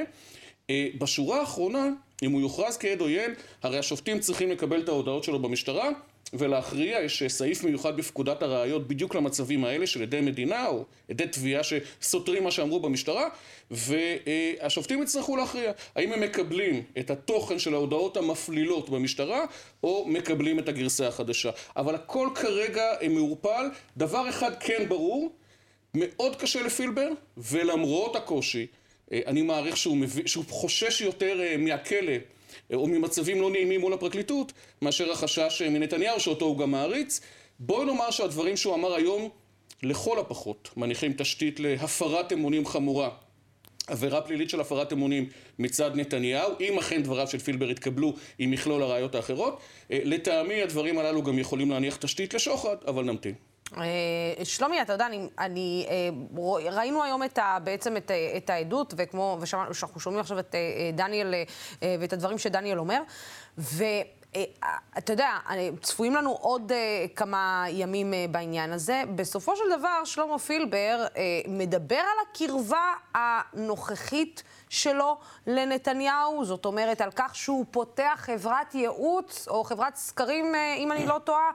בשורה האחרונה, אם הוא יוכרז כעד עוין, הרי השופטים צריכים לקבל את ההודעות שלו במשטרה ולהכריע, יש סעיף מיוחד בפקודת הראיות בדיוק למצבים האלה של עדי מדינה או עדי תביעה שסותרים מה שאמרו במשטרה והשופטים יצטרכו להכריע. האם הם מקבלים את התוכן של ההודעות המפלילות במשטרה או מקבלים את הגרסה החדשה. אבל הכל כרגע מעורפל, דבר אחד כן ברור מאוד קשה לפילבר ולמרות הקושי אני מעריך שהוא, מביא, שהוא חושש יותר מהכלא או ממצבים לא נעימים מול הפרקליטות, מאשר החשש מנתניהו, שאותו הוא גם מעריץ. בואי נאמר שהדברים שהוא אמר היום, לכל הפחות, מניחים תשתית להפרת אמונים חמורה. עבירה פלילית של הפרת אמונים מצד נתניהו, אם אכן דבריו של פילבר יתקבלו עם מכלול הראיות האחרות. לטעמי הדברים הללו גם יכולים להניח תשתית לשוחד, אבל נמתין. שלומי, אתה יודע, אני, אני, ראינו היום את ה, בעצם את, את העדות, וכמו, ושאנחנו שומעים עכשיו את דניאל, ואת הדברים שדניאל אומר, ואתה יודע, צפויים לנו עוד כמה ימים בעניין הזה. בסופו של דבר, שלמה פילבר מדבר על הקרבה הנוכחית שלו לנתניהו, זאת אומרת, על כך שהוא פותח חברת ייעוץ, או חברת סקרים, אם אני לא טועה,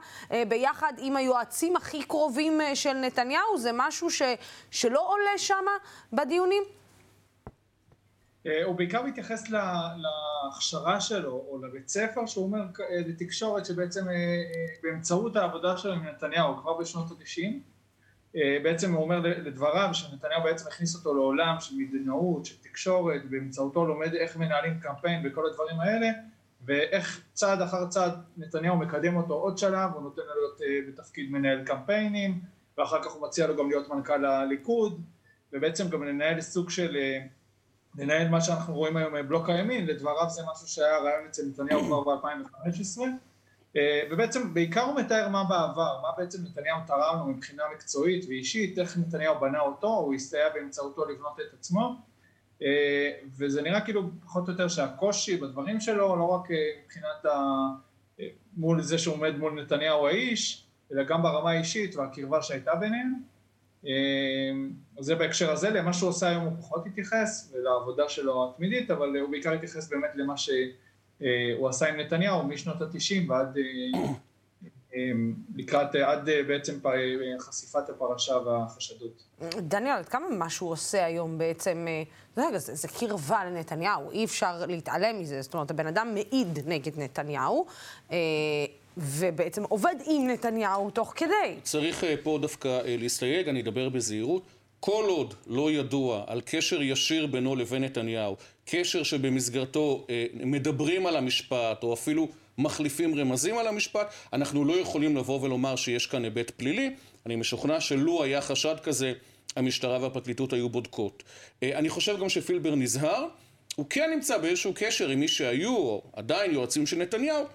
ביחד עם היועצים הכי קרובים של נתניהו, זה משהו ש, שלא עולה שם בדיונים? הוא בעיקר מתייחס להכשרה שלו, או לבית ספר, שהוא אומר לתקשורת שבעצם באמצעות העבודה שלו עם נתניהו, כבר בשנות ה-90, בעצם הוא אומר לדבריו שנתניהו בעצם הכניס אותו לעולם של מדינאות, של תקשורת, באמצעותו לומד איך מנהלים קמפיין וכל הדברים האלה, ואיך צעד אחר צעד נתניהו מקדם אותו עוד שלב, הוא נותן לו להיות בתפקיד מנהל קמפיינים, ואחר כך הוא מציע לו גם להיות מנכ"ל הליכוד, ובעצם גם לנהל סוג של, לנהל מה שאנחנו רואים היום בלוק הימין, לדבריו זה משהו שהיה רעיון אצל נתניהו כבר ב-2015, ובעצם בעיקר הוא מתאר מה בעבר, מה בעצם נתניהו תרם לו מבחינה מקצועית ואישית, איך נתניהו בנה אותו, הוא הסתייע באמצעותו לבנות את עצמו, וזה נראה כאילו פחות או יותר שהקושי בדברים שלו, לא רק מבחינת מול זה שעומד מול נתניהו האיש, אלא גם ברמה האישית והקרבה שהייתה ביניהם. זה בהקשר הזה, למה שהוא עושה היום הוא פחות התייחס, ולעבודה שלו התמידית, אבל הוא בעיקר התייחס באמת למה שהוא עשה עם נתניהו משנות התשעים ועד אמ, לקראת, עד אה, בעצם חשיפת הפרשה והחשדות. דניאל, עד כמה מה שהוא עושה היום בעצם, רגע, אה, זה, זה קרבה לנתניהו, אי אפשר להתעלם מזה, זאת אומרת, הבן אדם מעיד נגד נתניהו, אה, ובעצם עובד עם נתניהו תוך כדי. צריך פה דווקא להסתייג, אני אדבר בזהירות. כל עוד לא ידוע על קשר ישיר בינו לבין נתניהו, קשר שבמסגרתו מדברים על המשפט, או אפילו מחליפים רמזים על המשפט, אנחנו לא יכולים לבוא ולומר שיש כאן היבט פלילי. אני משוכנע שלו היה חשד כזה, המשטרה והפרקליטות היו בודקות. אה, אני חושב גם שפילבר נזהר, הוא כן נמצא באיזשהו קשר עם מי שהיו, או עדיין יועצים של נתניהו,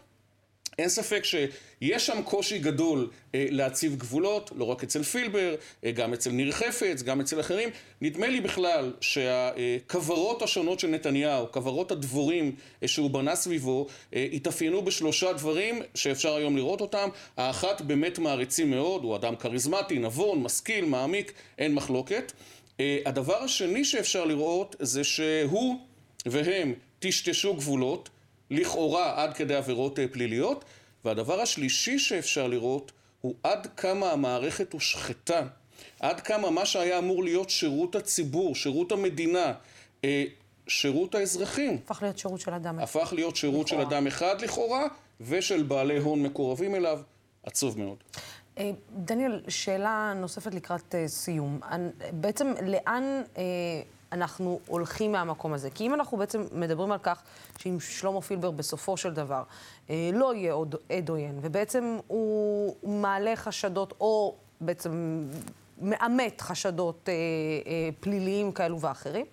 אין ספק שיש שם קושי גדול אה, להציב גבולות, לא רק אצל פילבר, אה, גם אצל ניר חפץ, גם אצל אחרים. נדמה לי בכלל שהכוורות השונות של נתניהו, כוורות הדבורים אה, שהוא בנה סביבו, אה, התאפיינו בשלושה דברים שאפשר היום לראות אותם. האחת באמת מעריצים מאוד, הוא אדם כריזמטי, נבון, משכיל, מעמיק, אין מחלוקת. אה, הדבר השני שאפשר לראות זה שהוא והם טשטשו גבולות. לכאורה עד כדי עבירות אה, פליליות. והדבר השלישי שאפשר לראות הוא עד כמה המערכת הושחתה, עד כמה מה שהיה אמור להיות שירות הציבור, שירות המדינה, אה, שירות האזרחים. הפך להיות שירות של אדם אחד. הפך להיות שירות לכאורה. של אדם אחד לכאורה, ושל בעלי הון מקורבים אליו. עצוב מאוד. אה, דניאל, שאלה נוספת לקראת סיום. בעצם לאן אנחנו הולכים מהמקום הזה. כי אם אנחנו בעצם מדברים על כך שאם שלמה פילבר בסופו של דבר אה, לא יהיה עוד עד עוין, ובעצם הוא מעלה חשדות, או בעצם מאמת חשדות אה, אה, פליליים כאלו ואחרים,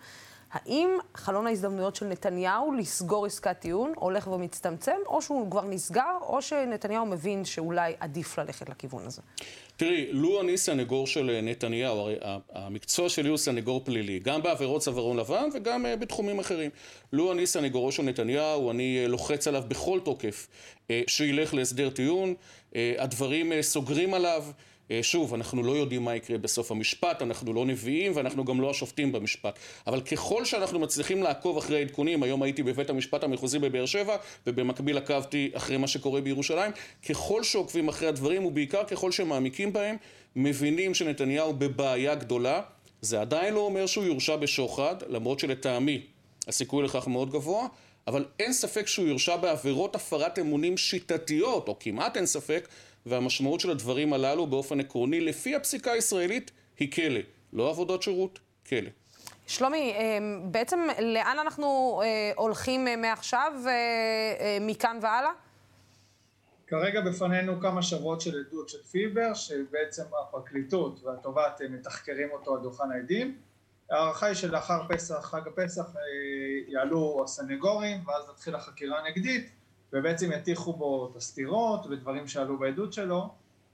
האם חלון ההזדמנויות של נתניהו לסגור עסקת טיעון הולך ומצטמצם, או שהוא כבר נסגר, או שנתניהו מבין שאולי עדיף ללכת לכיוון הזה? תראי, לו אני סנגור של נתניהו, הרי המקצוע שלי הוא סנגור פלילי, גם בעבירות צווארון לבן וגם אה, בתחומים אחרים. לו אני סנגורו של נתניהו, אני אה, לוחץ עליו בכל תוקף אה, שילך להסדר טיעון, הדברים סוגרים עליו. אה, שוב, אנחנו לא יודעים מה יקרה בסוף המשפט, אנחנו לא נביאים ואנחנו גם לא השופטים במשפט. אבל ככל שאנחנו מצליחים לעקוב אחרי העדכונים, היום הייתי בבית המשפט המחוזי בבאר שבע, ובמקביל עקבתי אחרי מה שקורה בירושלים, ככל שעוקבים אחרי הדברים, ובעיקר ככל שמעמיקים בהם, מבינים שנתניהו בבעיה גדולה. זה עדיין לא אומר שהוא יורשע בשוחד, למרות שלטעמי הסיכוי לכך מאוד גבוה, אבל אין ספק שהוא יורשע בעבירות הפרת אמונים שיטתיות, או כמעט אין ספק, והמשמעות של הדברים הללו באופן עקרוני, לפי הפסיקה הישראלית, היא כלא. לא עבודות שירות, כלא. שלומי, אה, בעצם לאן אנחנו אה, הולכים אה, מעכשיו, מכאן והלאה? כרגע בפנינו כמה שבועות של עדות של פיבר, שבעצם הפרקליטות והתובעת מתחקרים אותו על דוכן העדים. ההערכה היא שלאחר פסח, חג הפסח, יעלו הסנגורים, ואז תתחיל החקירה הנגדית. ובעצם יטיחו בו את הסתירות ודברים שעלו בעדות שלו,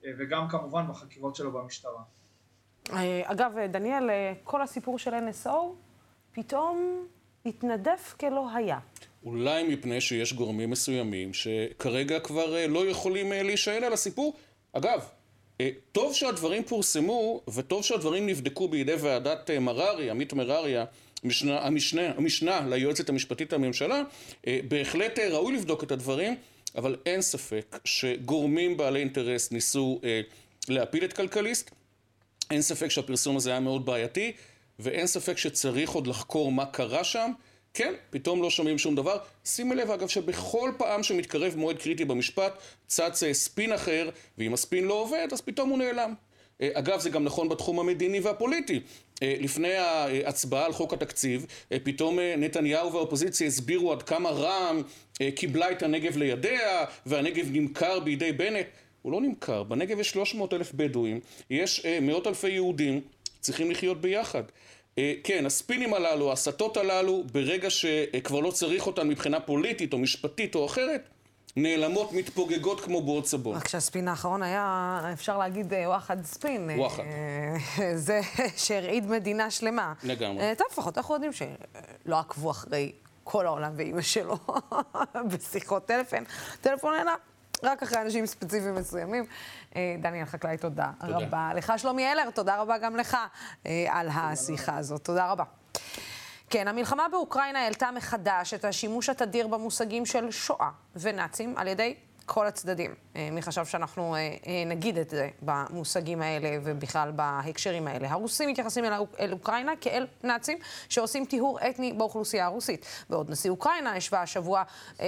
אה, וגם כמובן בחקירות שלו במשטרה. אה, אגב, דניאל, אה, כל הסיפור של NSO פתאום התנדף כלא היה. אולי מפני שיש גורמים מסוימים שכרגע כבר לא יכולים להישאל על הסיפור. אגב, טוב שהדברים פורסמו, וטוב שהדברים נבדקו בידי ועדת מררי, עמית מרריה, המשנה, המשנה, המשנה ליועצת המשפטית לממשלה, אה, בהחלט אה, ראוי לבדוק את הדברים, אבל אין ספק שגורמים בעלי אינטרס ניסו אה, להפיל את כלכליסט, אין ספק שהפרסום הזה היה מאוד בעייתי, ואין ספק שצריך עוד לחקור מה קרה שם. כן, פתאום לא שומעים שום דבר. שימי לב אגב שבכל פעם שמתקרב מועד קריטי במשפט צץ ספין אחר, ואם הספין לא עובד אז פתאום הוא נעלם. אה, אגב, זה גם נכון בתחום המדיני והפוליטי. אה, לפני ההצבעה על חוק התקציב, אה, פתאום נתניהו והאופוזיציה הסבירו עד כמה רע"מ קיבלה את הנגב לידיה, והנגב נמכר בידי בנט. הוא לא נמכר. בנגב יש 300 אלף בדואים, יש מאות אלפי יהודים, צריכים לחיות ביחד. כן, הספינים הללו, ההסתות הללו, ברגע שכבר לא צריך אותן מבחינה פוליטית או משפטית או אחרת, נעלמות, מתפוגגות כמו בועות סבון. רק שהספין האחרון היה, אפשר להגיד, אה, וואחד ספין. וואחד. אה, זה *laughs* שהרעיד מדינה שלמה. לגמרי. אה, טוב, לפחות אנחנו יודעים שלא עקבו אחרי כל העולם ואימא שלו *laughs* בשיחות טלפון. טלפון הנה, רק אחרי אנשים ספציפיים מסוימים. אה, דניאל חקלאי, תודה, תודה רבה. לך, שלומי אלר, תודה רבה גם לך אה, על השיחה הזאת. תודה רבה. כן, המלחמה באוקראינה העלתה מחדש את השימוש התדיר במושגים של שואה ונאצים על ידי כל הצדדים. אה, מי חשב שאנחנו אה, אה, נגיד את זה במושגים האלה ובכלל בהקשרים האלה? הרוסים מתייחסים אל, אוקראינה כאל נאצים שעושים טיהור אתני באוכלוסייה הרוסית. בעוד נשיא אוקראינה השווה השבוע אה, אה,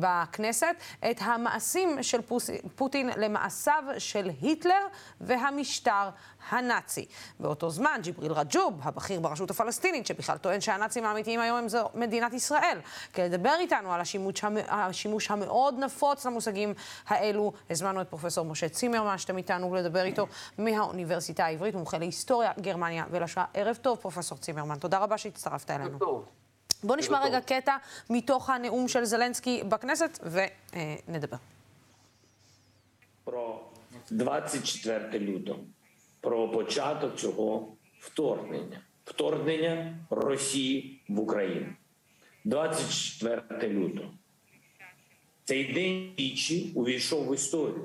בכנסת את המעשים של פוס, פוטין למעשיו של היטלר והמשטר הנאצי. באותו זמן, ג'יבריל רג'וב, הבכיר ברשות הפלסטינית, שבכלל טוען שהנאצים האמיתיים היום הם זו מדינת ישראל, כדי לדבר איתנו על השימוש, השימוש המאוד נפוץ למושגים האלו, הזמנו את פרופסור משה צימרמן, שאתם איתנו לדבר איתו מהאוניברסיטה העברית, מומחה להיסטוריה, גרמניה ולשואה. ערב טוב, פרופסור צימרמן. תודה רבה שהצטרפת אלינו. טוב. בואו נשמע רגע קטע מתוך הנאום של זלנסקי בכנסת ונדבר. Про 24 лютого. про початок цього вторгнення, вторгнення Росії в Україну. 24 лютого. Цей день двічі увійшов в історію.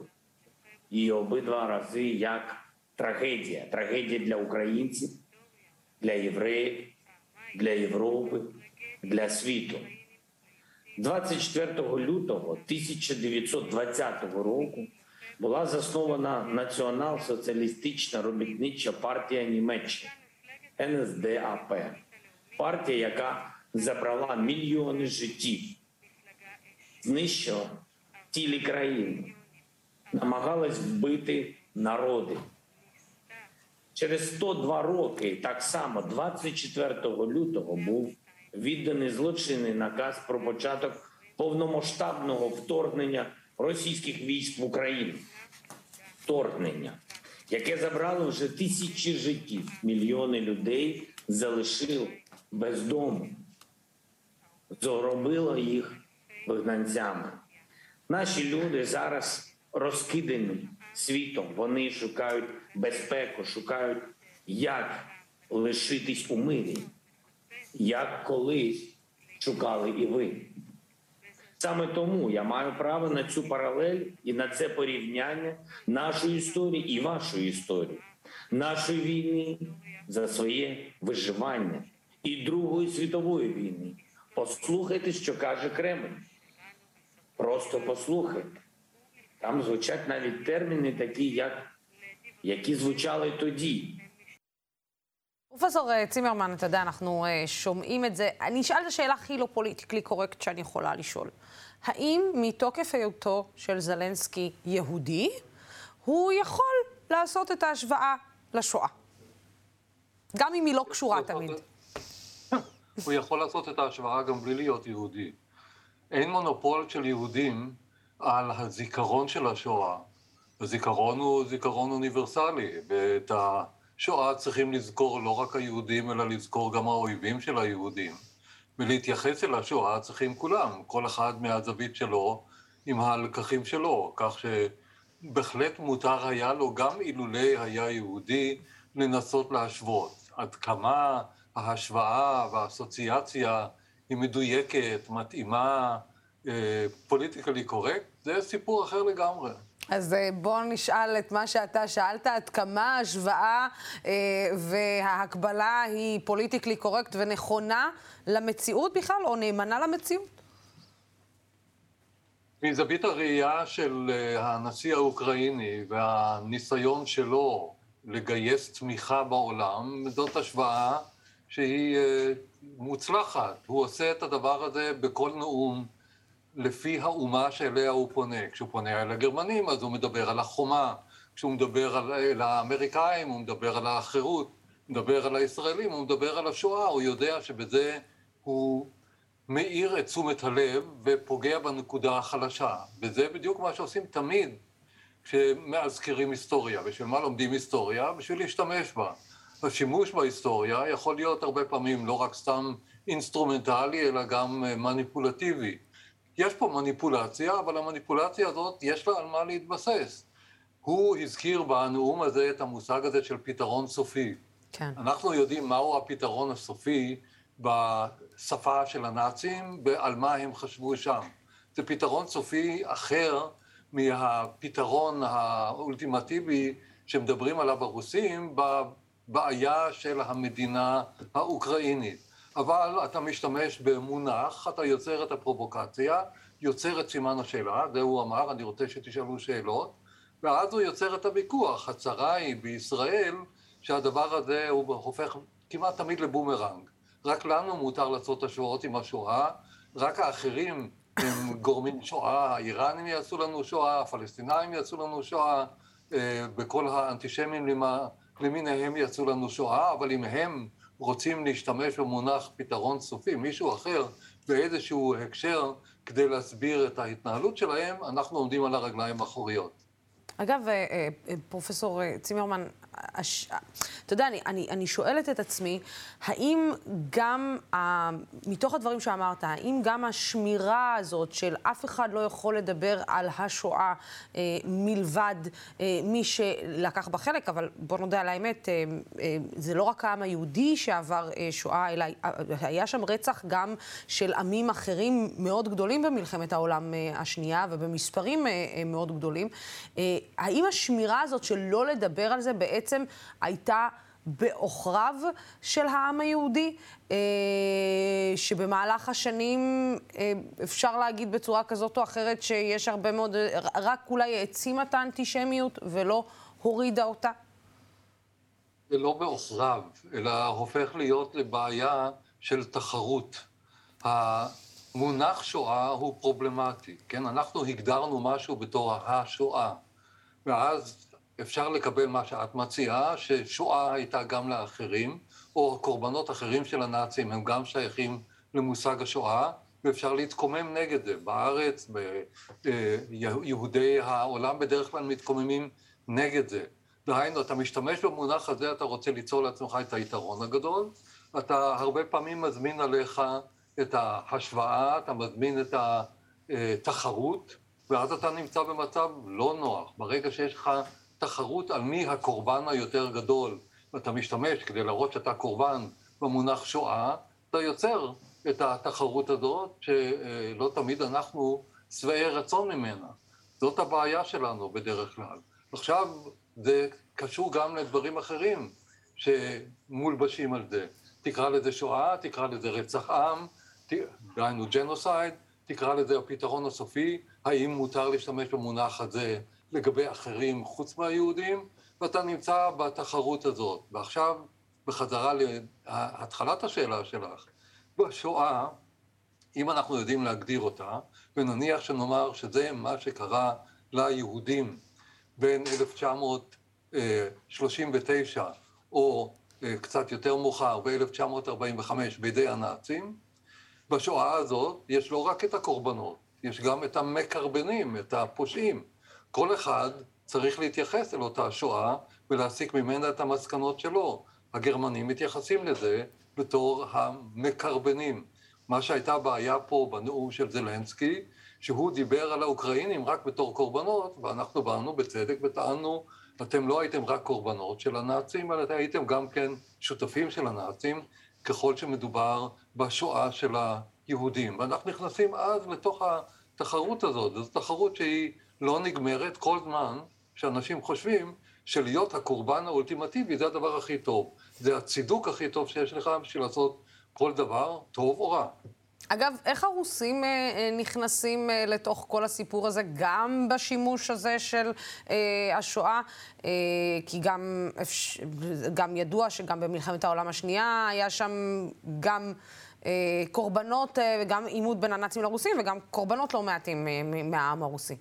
І обидва рази як трагедія. Трагедія для українців, для євреїв, для Європи, для світу. 24 лютого 1920 року була заснована націонал-соціалістична робітнича партія Німеччини НСДАП, партія, яка забрала мільйони життів, знищила цілі країни, намагалась вбити народи. Через 102 роки, так само, 24 лютого, був відданий злочинний наказ про початок повномасштабного вторгнення російських військ в Україну. Вторгнення, яке забрало вже тисячі життів, мільйони людей залишило без дому, зробило їх вигнанцями. Наші люди зараз розкидані світом. Вони шукають безпеку, шукають, як лишитись у мирі, як колись шукали і ви. Саме тому я маю право на цю паралель і на це порівняння нашої історії і вашої історії, нашої війни за своє виживання і Другої світової війни. Послухайте, що каже Кремль. Просто послухайте. Там звучать навіть терміни, такі, як які звучали тоді. פרופסור צימרמן, אתה יודע, אנחנו שומעים את זה. אני אשאל את השאלה הכי לא פוליטיקלי קורקט שאני יכולה לשאול. האם מתוקף היותו של זלנסקי יהודי, הוא יכול לעשות את ההשוואה לשואה? גם אם היא לא קשורה תמיד. הוא יכול לעשות את ההשוואה גם בלי להיות יהודי. אין מונופול של יהודים על הזיכרון של השואה. הזיכרון הוא זיכרון אוניברסלי, ואת השואה צריכים לזכור לא רק היהודים, אלא לזכור גם האויבים של היהודים. ולהתייחס אל השואה צריכים כולם, כל אחד מהזווית שלו עם הלקחים שלו, כך שבהחלט מותר היה לו, גם אילולא היה יהודי, לנסות להשוות. עד כמה ההשוואה והאסוציאציה היא מדויקת, מתאימה, פוליטיקלי קורקט, זה סיפור אחר לגמרי. אז אה, בואו נשאל את מה שאתה שאלת, עד כמה ההשוואה אה, וההקבלה היא פוליטיקלי קורקט ונכונה למציאות בכלל, או נאמנה למציאות? מזווית הראייה של אה, הנשיא האוקראיני והניסיון שלו לגייס תמיכה בעולם, זאת השוואה שהיא אה, מוצלחת. הוא עושה את הדבר הזה בכל נאום. לפי האומה שאליה הוא פונה. כשהוא פונה אל הגרמנים, אז הוא מדבר על החומה. כשהוא מדבר על, אל האמריקאים, הוא מדבר על החירות. הוא מדבר אל הישראלים, הוא מדבר על השואה. הוא יודע שבזה הוא מעיר את תשומת הלב ופוגע בנקודה החלשה. וזה בדיוק מה שעושים תמיד כשמזכירים היסטוריה. בשביל מה לומדים היסטוריה? בשביל להשתמש בה. השימוש בהיסטוריה יכול להיות הרבה פעמים לא רק סתם אינסטרומנטלי, אלא גם מניפולטיבי. יש פה מניפולציה, אבל המניפולציה הזאת, יש לה על מה להתבסס. הוא הזכיר בנאום הזה את המושג הזה של פתרון סופי. כן. אנחנו יודעים מהו הפתרון הסופי בשפה של הנאצים ועל מה הם חשבו שם. זה פתרון סופי אחר מהפתרון האולטימטיבי שמדברים עליו הרוסים בבעיה של המדינה האוקראינית. אבל אתה משתמש במונח, אתה יוצר את הפרובוקציה, יוצר את סימן השאלה, זה הוא אמר, אני רוצה שתשאלו שאלות, ואז הוא יוצר את הוויכוח. הצרה היא בישראל שהדבר הזה הוא הופך כמעט תמיד לבומרנג. רק לנו מותר לעשות השוואות עם השואה, רק האחרים הם גורמים שואה, האיראנים יעשו לנו שואה, הפלסטינאים יעשו לנו שואה, אה, וכל האנטישמים למיניהם יעשו לנו שואה, אבל אם הם רוצים להשתמש במונח פתרון סופי, מישהו אחר באיזשהו הקשר כדי להסביר את ההתנהלות שלהם, אנחנו עומדים על הרגליים האחוריות. אגב, אה, אה, פרופסור צימרמן, הש... אתה יודע, אני, אני, אני שואלת את עצמי, האם גם, ה... מתוך הדברים שאמרת, האם גם השמירה הזאת של אף אחד לא יכול לדבר על השואה אה, מלבד אה, מי שלקח בה חלק, אבל בוא נודה על האמת, אה, אה, זה לא רק העם היהודי שעבר אה, שואה, אלא אה, היה שם רצח גם של עמים אחרים מאוד גדולים במלחמת העולם אה, השנייה, ובמספרים אה, אה, מאוד גדולים. אה, האם השמירה הזאת של לא לדבר על זה בעצם... הייתה בעוכריו של העם היהודי, אה, שבמהלך השנים אה, אפשר להגיד בצורה כזאת או אחרת שיש הרבה מאוד, רק אולי העצימה את האנטישמיות ולא הורידה אותה? זה לא בעוכריו, אלא הופך להיות לבעיה של תחרות. המונח שואה הוא פרובלמטי, כן? אנחנו הגדרנו משהו בתור השואה, ואז אפשר לקבל מה שאת מציעה, ששואה הייתה גם לאחרים, או קורבנות אחרים של הנאצים הם גם שייכים למושג השואה, ואפשר להתקומם נגד זה. בארץ, אה, יהודי העולם בדרך כלל מתקוממים נגד זה. דהיינו, אתה משתמש במונח הזה, אתה רוצה ליצור לעצמך את היתרון הגדול, אתה הרבה פעמים מזמין עליך את ההשוואה, אתה מזמין את התחרות, ואז אתה נמצא במצב לא נוח. ברגע שיש לך תחרות על מי הקורבן היותר גדול, ואתה משתמש כדי להראות שאתה קורבן במונח שואה, אתה יוצר את התחרות הזאת, שלא תמיד אנחנו שבעי רצון ממנה. זאת הבעיה שלנו בדרך כלל. עכשיו, זה קשור גם לדברים אחרים שמולבשים על זה. תקרא לזה שואה, תקרא לזה רצח עם, דהיינו ג'נוסייד, תקרא לזה הפתרון הסופי, האם מותר להשתמש במונח הזה לגבי אחרים חוץ מהיהודים, ואתה נמצא בתחרות הזאת. ועכשיו, בחזרה להתחלת השאלה שלך, בשואה, אם אנחנו יודעים להגדיר אותה, ונניח שנאמר שזה מה שקרה ליהודים בין 1939 או אה, קצת יותר מאוחר, ב-1945, בידי הנאצים, בשואה הזאת יש לא רק את הקורבנות, יש גם את המקרבנים, את הפושעים. כל אחד צריך להתייחס אל אותה שואה ולהסיק ממנה את המסקנות שלו. הגרמנים מתייחסים לזה בתור המקרבנים. מה שהייתה בעיה פה בנאום של זלנסקי, שהוא דיבר על האוקראינים רק בתור קורבנות, ואנחנו באנו בצדק וטענו, אתם לא הייתם רק קורבנות של הנאצים, אלא הייתם גם כן שותפים של הנאצים, ככל שמדובר בשואה של היהודים. ואנחנו נכנסים אז לתוך התחרות הזאת, זו תחרות שהיא לא נגמרת כל זמן שאנשים חושבים שלהיות הקורבן האולטימטיבי זה הדבר הכי טוב. זה הצידוק הכי טוב שיש לך בשביל לעשות כל דבר, טוב או רע. אגב, איך הרוסים אה, אה, נכנסים אה, לתוך כל הסיפור הזה, גם בשימוש הזה של אה, השואה? אה, כי גם, גם ידוע שגם במלחמת העולם השנייה היה שם גם אה, קורבנות, אה, גם עימות בין הנאצים לרוסים וגם קורבנות לא מעטים אה, מהעם הרוסי.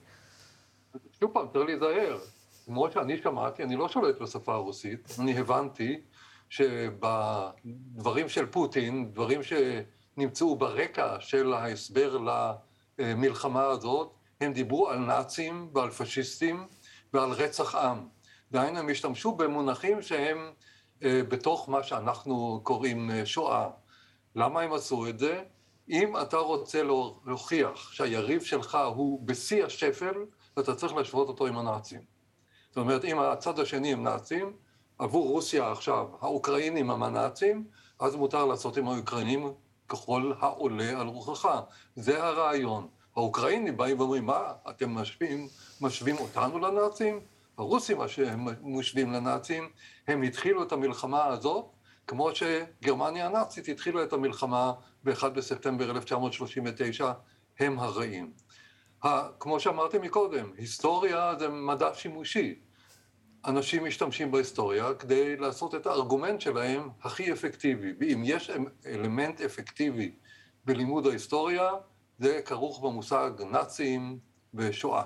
שוב פעם, צריך להיזהר. כמו שאני שמעתי, אני לא שולט בשפה הרוסית, אני הבנתי שבדברים של פוטין, דברים שנמצאו ברקע של ההסבר למלחמה הזאת, הם דיברו על נאצים ועל פשיסטים ועל רצח עם. דהיינו, הם השתמשו במונחים שהם אה, בתוך מה שאנחנו קוראים אה, שואה. למה הם עשו את זה? אם אתה רוצה להוכיח שהיריב שלך הוא בשיא השפל, ואתה צריך להשוות אותו עם הנאצים. זאת אומרת, אם הצד השני הם נאצים, עבור רוסיה עכשיו, האוקראינים הם הנאצים, אז מותר לעשות עם האוקראינים ככל העולה על רוחך. זה הרעיון. האוקראינים באים ואומרים, מה, אתם משווים, משווים אותנו לנאצים? הרוסים משווים לנאצים, הם התחילו את המלחמה הזאת כמו שגרמניה הנאצית התחילה את המלחמה ב-1 בספטמבר 1939, הם הרעים. כמו שאמרתי מקודם, היסטוריה זה מדע שימושי. אנשים משתמשים בהיסטוריה כדי לעשות את הארגומנט שלהם הכי אפקטיבי. ואם יש אלמנט אפקטיבי בלימוד ההיסטוריה, זה כרוך במושג נאצים ושואה.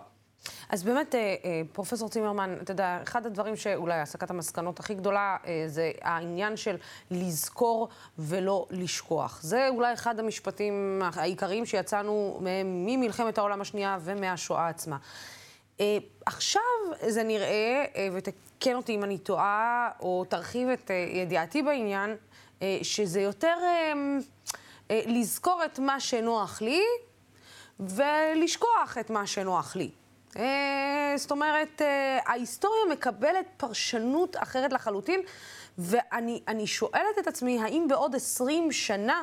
אז באמת, אה, אה, פרופסור צימרמן, אתה יודע, אחד הדברים שאולי הסקת המסקנות הכי גדולה אה, זה העניין של לזכור ולא לשכוח. זה אולי אחד המשפטים העיקריים שיצאנו מהם ממלחמת העולם השנייה ומהשואה עצמה. עכשיו זה נראה, ותקן אותי אם אני טועה, או תרחיב את ידיעתי בעניין, שזה יותר לזכור את מה שנוח לי ולשכוח את מה שנוח לי. אה, זאת אומרת, אה, ההיסטוריה מקבלת פרשנות אחרת לחלוטין, ואני שואלת את עצמי, האם בעוד עשרים שנה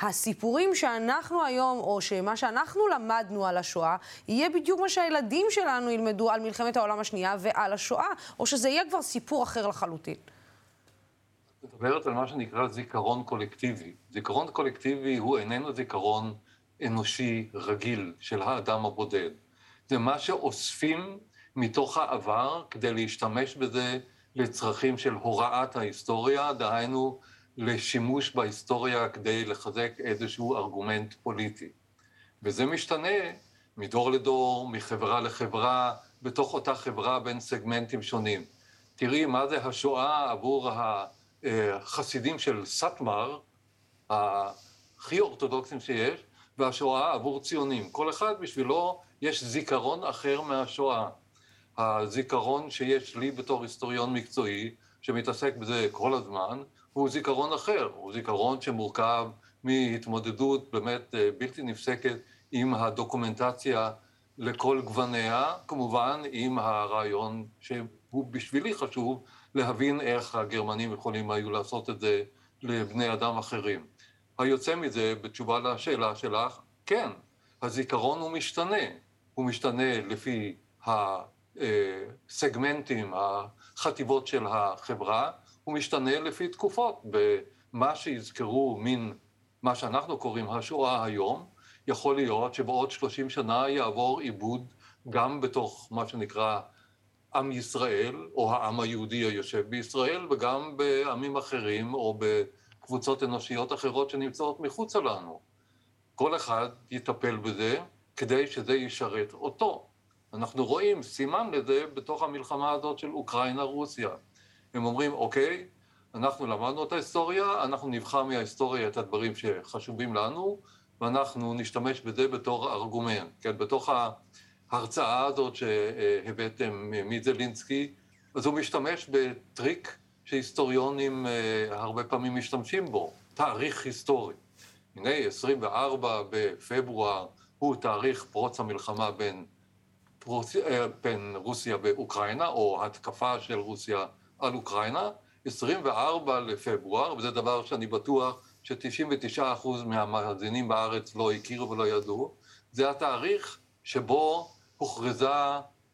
הסיפורים שאנחנו היום, או שמה שאנחנו למדנו על השואה, יהיה בדיוק מה שהילדים שלנו ילמדו על מלחמת העולם השנייה ועל השואה, או שזה יהיה כבר סיפור אחר לחלוטין? את מדברת על מה שנקרא זיכרון קולקטיבי. זיכרון קולקטיבי הוא איננו זיכרון אנושי רגיל של האדם הבודד. זה מה שאוספים מתוך העבר כדי להשתמש בזה לצרכים של הוראת ההיסטוריה, דהיינו לשימוש בהיסטוריה כדי לחזק איזשהו ארגומנט פוליטי. וזה משתנה מדור לדור, מחברה לחברה, בתוך אותה חברה בין סגמנטים שונים. תראי מה זה השואה עבור החסידים של סאטמר, הכי אורתודוקסים שיש, והשואה עבור ציונים. כל אחד בשבילו יש זיכרון אחר מהשואה. הזיכרון שיש לי בתור היסטוריון מקצועי, שמתעסק בזה כל הזמן, הוא זיכרון אחר. הוא זיכרון שמורכב מהתמודדות באמת אה, בלתי נפסקת עם הדוקומנטציה לכל גווניה, כמובן עם הרעיון שהוא בשבילי חשוב להבין איך הגרמנים יכולים היו לעשות את זה לבני אדם אחרים. היוצא מזה, בתשובה לשאלה שלך, כן, הזיכרון הוא משתנה. הוא משתנה לפי הסגמנטים, החטיבות של החברה, הוא משתנה לפי תקופות. במה שיזכרו מן מה שאנחנו קוראים השואה היום, יכול להיות שבעוד 30 שנה יעבור עיבוד גם בתוך מה שנקרא עם ישראל, או העם היהודי היושב בישראל, וגם בעמים אחרים, או בקבוצות אנושיות אחרות שנמצאות מחוצה לנו. כל אחד יטפל בזה כדי שזה ישרת אותו. אנחנו רואים סימן לזה בתוך המלחמה הזאת של אוקראינה-רוסיה. הם אומרים, אוקיי, אנחנו למדנו את ההיסטוריה, אנחנו נבחר מההיסטוריה את הדברים שחשובים לנו, ואנחנו נשתמש בזה בתור ארגומנט, כן, בתוך ההרצאה הזאת שהבאתם מזלינסקי, אז הוא משתמש בטריק שהיסטוריונים אה, הרבה פעמים משתמשים בו, תאריך היסטורי. הנה, 24 בפברואר הוא תאריך פרוץ המלחמה בין, פרוץ, אה, בין רוסיה ואוקראינה, או התקפה של רוסיה על אוקראינה, 24 לפברואר, וזה דבר שאני בטוח ש-99% מהמאזינים בארץ לא הכירו ולא ידעו, זה התאריך שבו הוכרזה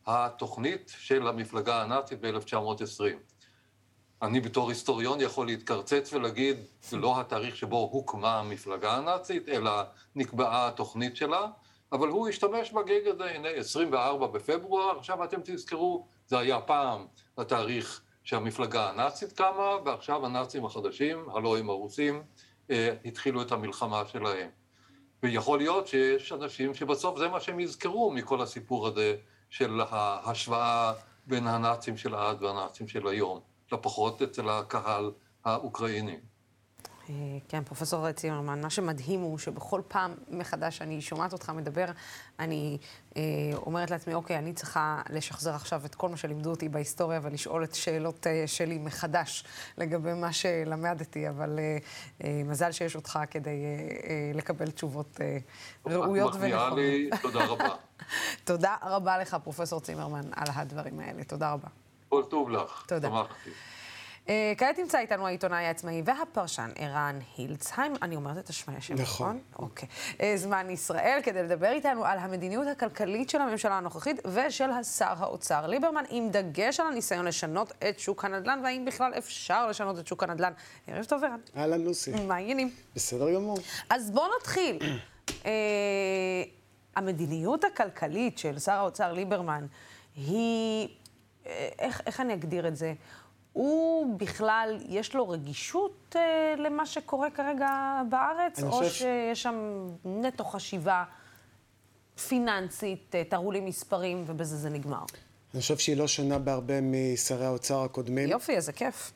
התוכנית של המפלגה הנאצית ב-1920. אני בתור היסטוריון יכול להתקרצץ ולהגיד, זה לא התאריך שבו הוקמה המפלגה הנאצית, אלא נקבעה התוכנית שלה, אבל הוא השתמש בגג הזה, הנה 24 בפברואר, עכשיו אתם תזכרו, זה היה פעם התאריך שהמפלגה הנאצית קמה, ועכשיו הנאצים החדשים, הלוא הם הרוסים, אה, התחילו את המלחמה שלהם. ויכול להיות שיש אנשים שבסוף זה מה שהם יזכרו מכל הסיפור הזה של ההשוואה בין הנאצים של אז והנאצים של היום. לפחות אצל הקהל האוקראיני. אה, כן, פרופסור צימרמן, מה שמדהים הוא שבכל פעם מחדש שאני שומעת אותך מדבר, אני אה, אומרת לעצמי, אוקיי, אני צריכה לשחזר עכשיו את כל מה שלימדו אותי בהיסטוריה ולשאול את שאלות אה, שלי מחדש לגבי מה שלמדתי, אבל אה, אה, מזל שיש אותך כדי אה, אה, לקבל תשובות אה, ראויות ונכונות. לי, תודה רבה. *laughs* תודה רבה לך, פרופסור צימרמן, על הדברים האלה. תודה רבה. כל טוב לך. תודה. שמחתי. אה, כעת נמצא איתנו העיתונאי העצמאי והפרשן ערן הילצהיים. אני אומרת את השם, נכון. נכון. אוקיי. אה, זמן ישראל, כדי לדבר איתנו על המדיניות הכלכלית של הממשלה הנוכחית ושל השר האוצר ליברמן, עם דגש על הניסיון לשנות את שוק הנדל"ן, והאם בכלל אפשר לשנות את שוק הנדל"ן. ערב טוב, ערן. אהלן, לוסי. מה העניינים? בסדר גמור. אז בואו נתחיל. המדיניות הכלכלית של שר האוצר ליברמן היא, איך, איך אני אגדיר את זה? הוא בכלל, יש לו רגישות אה, למה שקורה כרגע בארץ, או חושב... שיש שם נטו חשיבה פיננסית, אה, תראו לי מספרים, ובזה זה נגמר? אני חושב שהיא לא שונה בהרבה משרי האוצר הקודמים. יופי, איזה כיף.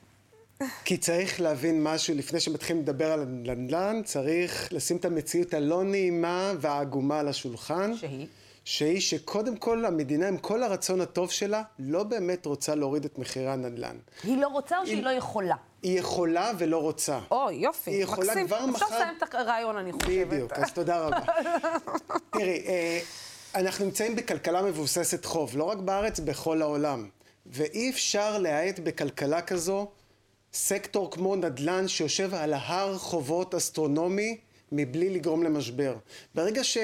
כי צריך להבין משהו, לפני שמתחילים לדבר על הנדל"ן, צריך לשים את המציאות הלא נעימה והעגומה על השולחן. שהיא? שהיא שקודם כל המדינה, עם כל הרצון הטוב שלה, לא באמת רוצה להוריד את מחירי הנדל"ן. היא לא רוצה או שהיא היא... לא יכולה? היא יכולה ולא רוצה. או, יופי, היא יכולה מקסים. כבר מחר... אפשר לסיים את הרעיון, אני חושבת. בדיוק, אז תודה רבה. *laughs* תראי, אה, אנחנו נמצאים בכלכלה מבוססת חוב, לא רק בארץ, בכל העולם. ואי אפשר להאט בכלכלה כזו סקטור כמו נדל"ן שיושב על הר חובות אסטרונומי מבלי לגרום למשבר. ברגע ש...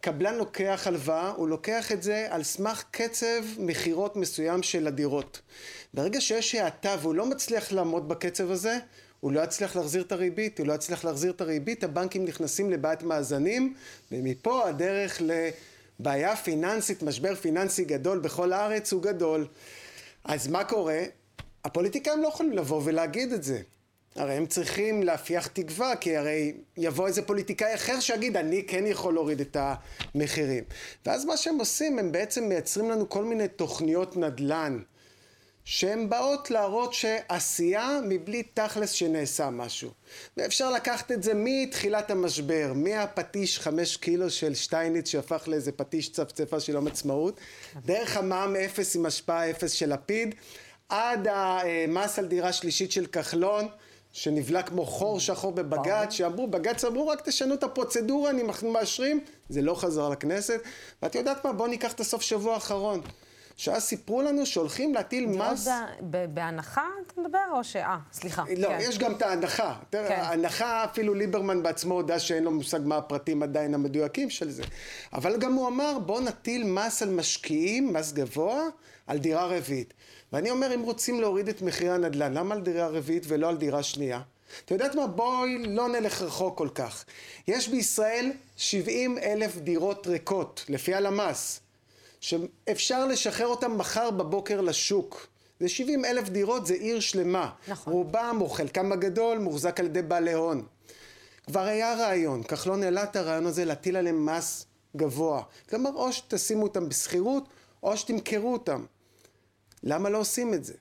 קבלן לוקח הלוואה, הוא לוקח את זה על סמך קצב מכירות מסוים של הדירות. ברגע שיש האטה והוא לא מצליח לעמוד בקצב הזה, הוא לא יצליח להחזיר את הריבית, הוא לא יצליח להחזיר את הריבית, הבנקים נכנסים לבעיית מאזנים, ומפה הדרך לבעיה פיננסית, משבר פיננסי גדול בכל הארץ הוא גדול. אז מה קורה? הפוליטיקאים לא יכולים לבוא ולהגיד את זה. הרי הם צריכים להפיח תקווה, כי הרי יבוא איזה פוליטיקאי אחר שיגיד, אני כן יכול להוריד את המחירים. ואז מה שהם עושים, הם בעצם מייצרים לנו כל מיני תוכניות נדל"ן, שהן באות להראות שעשייה מבלי תכלס שנעשה משהו. ואפשר לקחת את זה מתחילת המשבר, מהפטיש חמש קילו של שטייניץ שהפך לאיזה פטיש צפצפה של יום עצמאות, דרך המע"מ אפס עם השפעה אפס של לפיד, עד המס על דירה שלישית של כחלון, שנבלע כמו חור שחור בבג"ץ, שאמרו, בג"ץ אמרו רק תשנו את הפרוצדורה, אני מאשרים, זה לא חזר לכנסת. ואת יודעת מה, בואו ניקח את הסוף שבוע האחרון. שאז סיפרו לנו שהולכים להטיל מס... בהנחה אתה מדבר, או ש... אה, סליחה. לא, כן. יש גם את ההנחה. כן. ההנחה, אפילו ליברמן בעצמו הודה שאין לו מושג מה הפרטים עדיין המדויקים של זה. אבל גם הוא אמר, בואו נטיל מס על משקיעים, מס גבוה, על דירה רביעית. ואני אומר, אם רוצים להוריד את מחירי הנדל"ן, למה על דירה רביעית ולא על דירה שנייה? את יודעת מה? בואי לא נלך רחוק כל כך. יש בישראל 70 אלף דירות ריקות, לפי הלמ"ס, שאפשר לשחרר אותן מחר בבוקר לשוק. זה 70 אלף דירות, זה עיר שלמה. נכון. רובם, או חלקם הגדול, מוחזק על ידי בעלי הון. כבר היה רעיון, כחלון העלה את הרעיון הזה להטיל עליהם מס גבוה. כלומר, או שתשימו אותם בשכירות, או שתמכרו אותם. למה לא עושים את זה?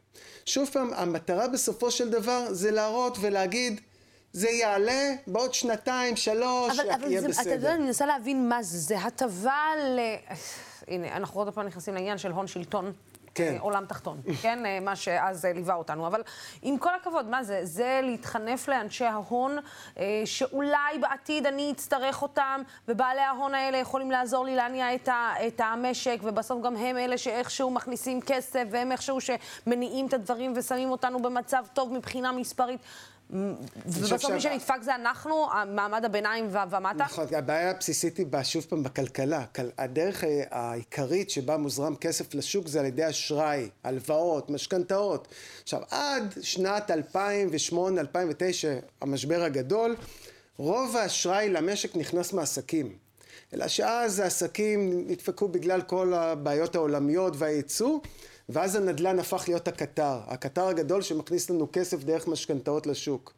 שוב פעם, המטרה בסופו של דבר זה להראות ולהגיד, זה יעלה בעוד שנתיים, שלוש, אבל, אבל יהיה זה, בסדר. אתה יודע, אני מנסה להבין מה זה. זה הטבה ל... הנה, אנחנו עוד פעם נכנסים לעניין של הון שלטון. כן. אה, עולם תחתון, כן? אה, מה שאז אה, ליווה אותנו. אבל עם כל הכבוד, מה זה? זה להתחנף לאנשי ההון, שאולי בעתיד אני אצטרך אותם, ובעלי ההון האלה יכולים לעזור לי להניע את, ה, את המשק, ובסוף גם הם אלה שאיכשהו מכניסים כסף, והם איכשהו שמניעים את הדברים ושמים אותנו במצב טוב מבחינה מספרית. ובסוף מי שנדפק זה אנחנו, מעמד הביניים ומטה? נכון, הבעיה הבסיסית היא, שוב פעם, בכלכלה. הדרך אה, העיקרית שבה מוזרם כסף לשוק זה על ידי אשראי, הלוואות, משכנתאות. עכשיו, עד שנת 2008-2009, המשבר הגדול, רוב האשראי למשק נכנס מעסקים. אלא שאז העסקים נדפקו בגלל כל הבעיות העולמיות והייצוא. ואז הנדל"ן הפך להיות הקטר, הקטר הגדול שמכניס לנו כסף דרך משכנתאות לשוק.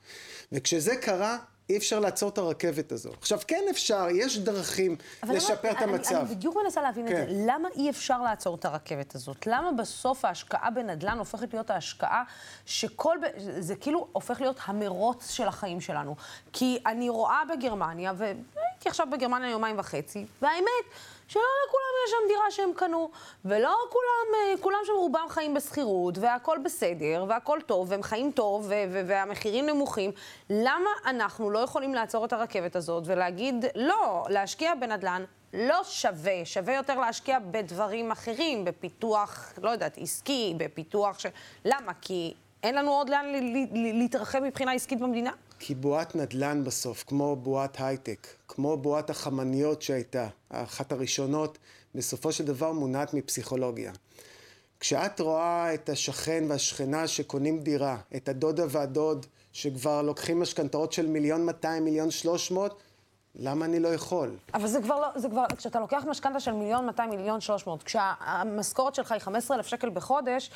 וכשזה קרה, אי אפשר לעצור את הרכבת הזו. עכשיו, כן אפשר, יש דרכים לשפר למה, את המצב. אני, אני בדיוק מנסה להבין כן. את זה. למה אי אפשר לעצור את הרכבת הזאת? למה בסוף ההשקעה בנדל"ן הופכת להיות ההשקעה שכל... זה כאילו הופך להיות המרוץ של החיים שלנו. כי אני רואה בגרמניה, והייתי עכשיו בגרמניה יומיים וחצי, והאמת... שלא לכולם יש שם דירה שהם קנו, ולא כולם, אה, כולם שם רובם חיים בשכירות, והכול בסדר, והכול טוב, והם חיים טוב, והמחירים נמוכים. למה אנחנו לא יכולים לעצור את הרכבת הזאת ולהגיד, לא, להשקיע בנדל"ן לא שווה, שווה יותר להשקיע בדברים אחרים, בפיתוח, לא יודעת, עסקי, בפיתוח ש... למה? כי אין לנו עוד לאן להתרחב מבחינה עסקית במדינה? כי בועת נדל"ן בסוף, כמו בועת הייטק, כמו בועת החמניות שהייתה, אחת הראשונות, בסופו של דבר מונעת מפסיכולוגיה. כשאת רואה את השכן והשכנה שקונים דירה, את הדודה והדוד שכבר לוקחים משכנתאות של מיליון 200, מיליון 300, למה אני לא יכול? אבל זה כבר לא, זה כבר, כשאתה לוקח משכנתה של מיליון 200, מיליון 300, כשהמשכורת שלך היא 15,000 שקל בחודש,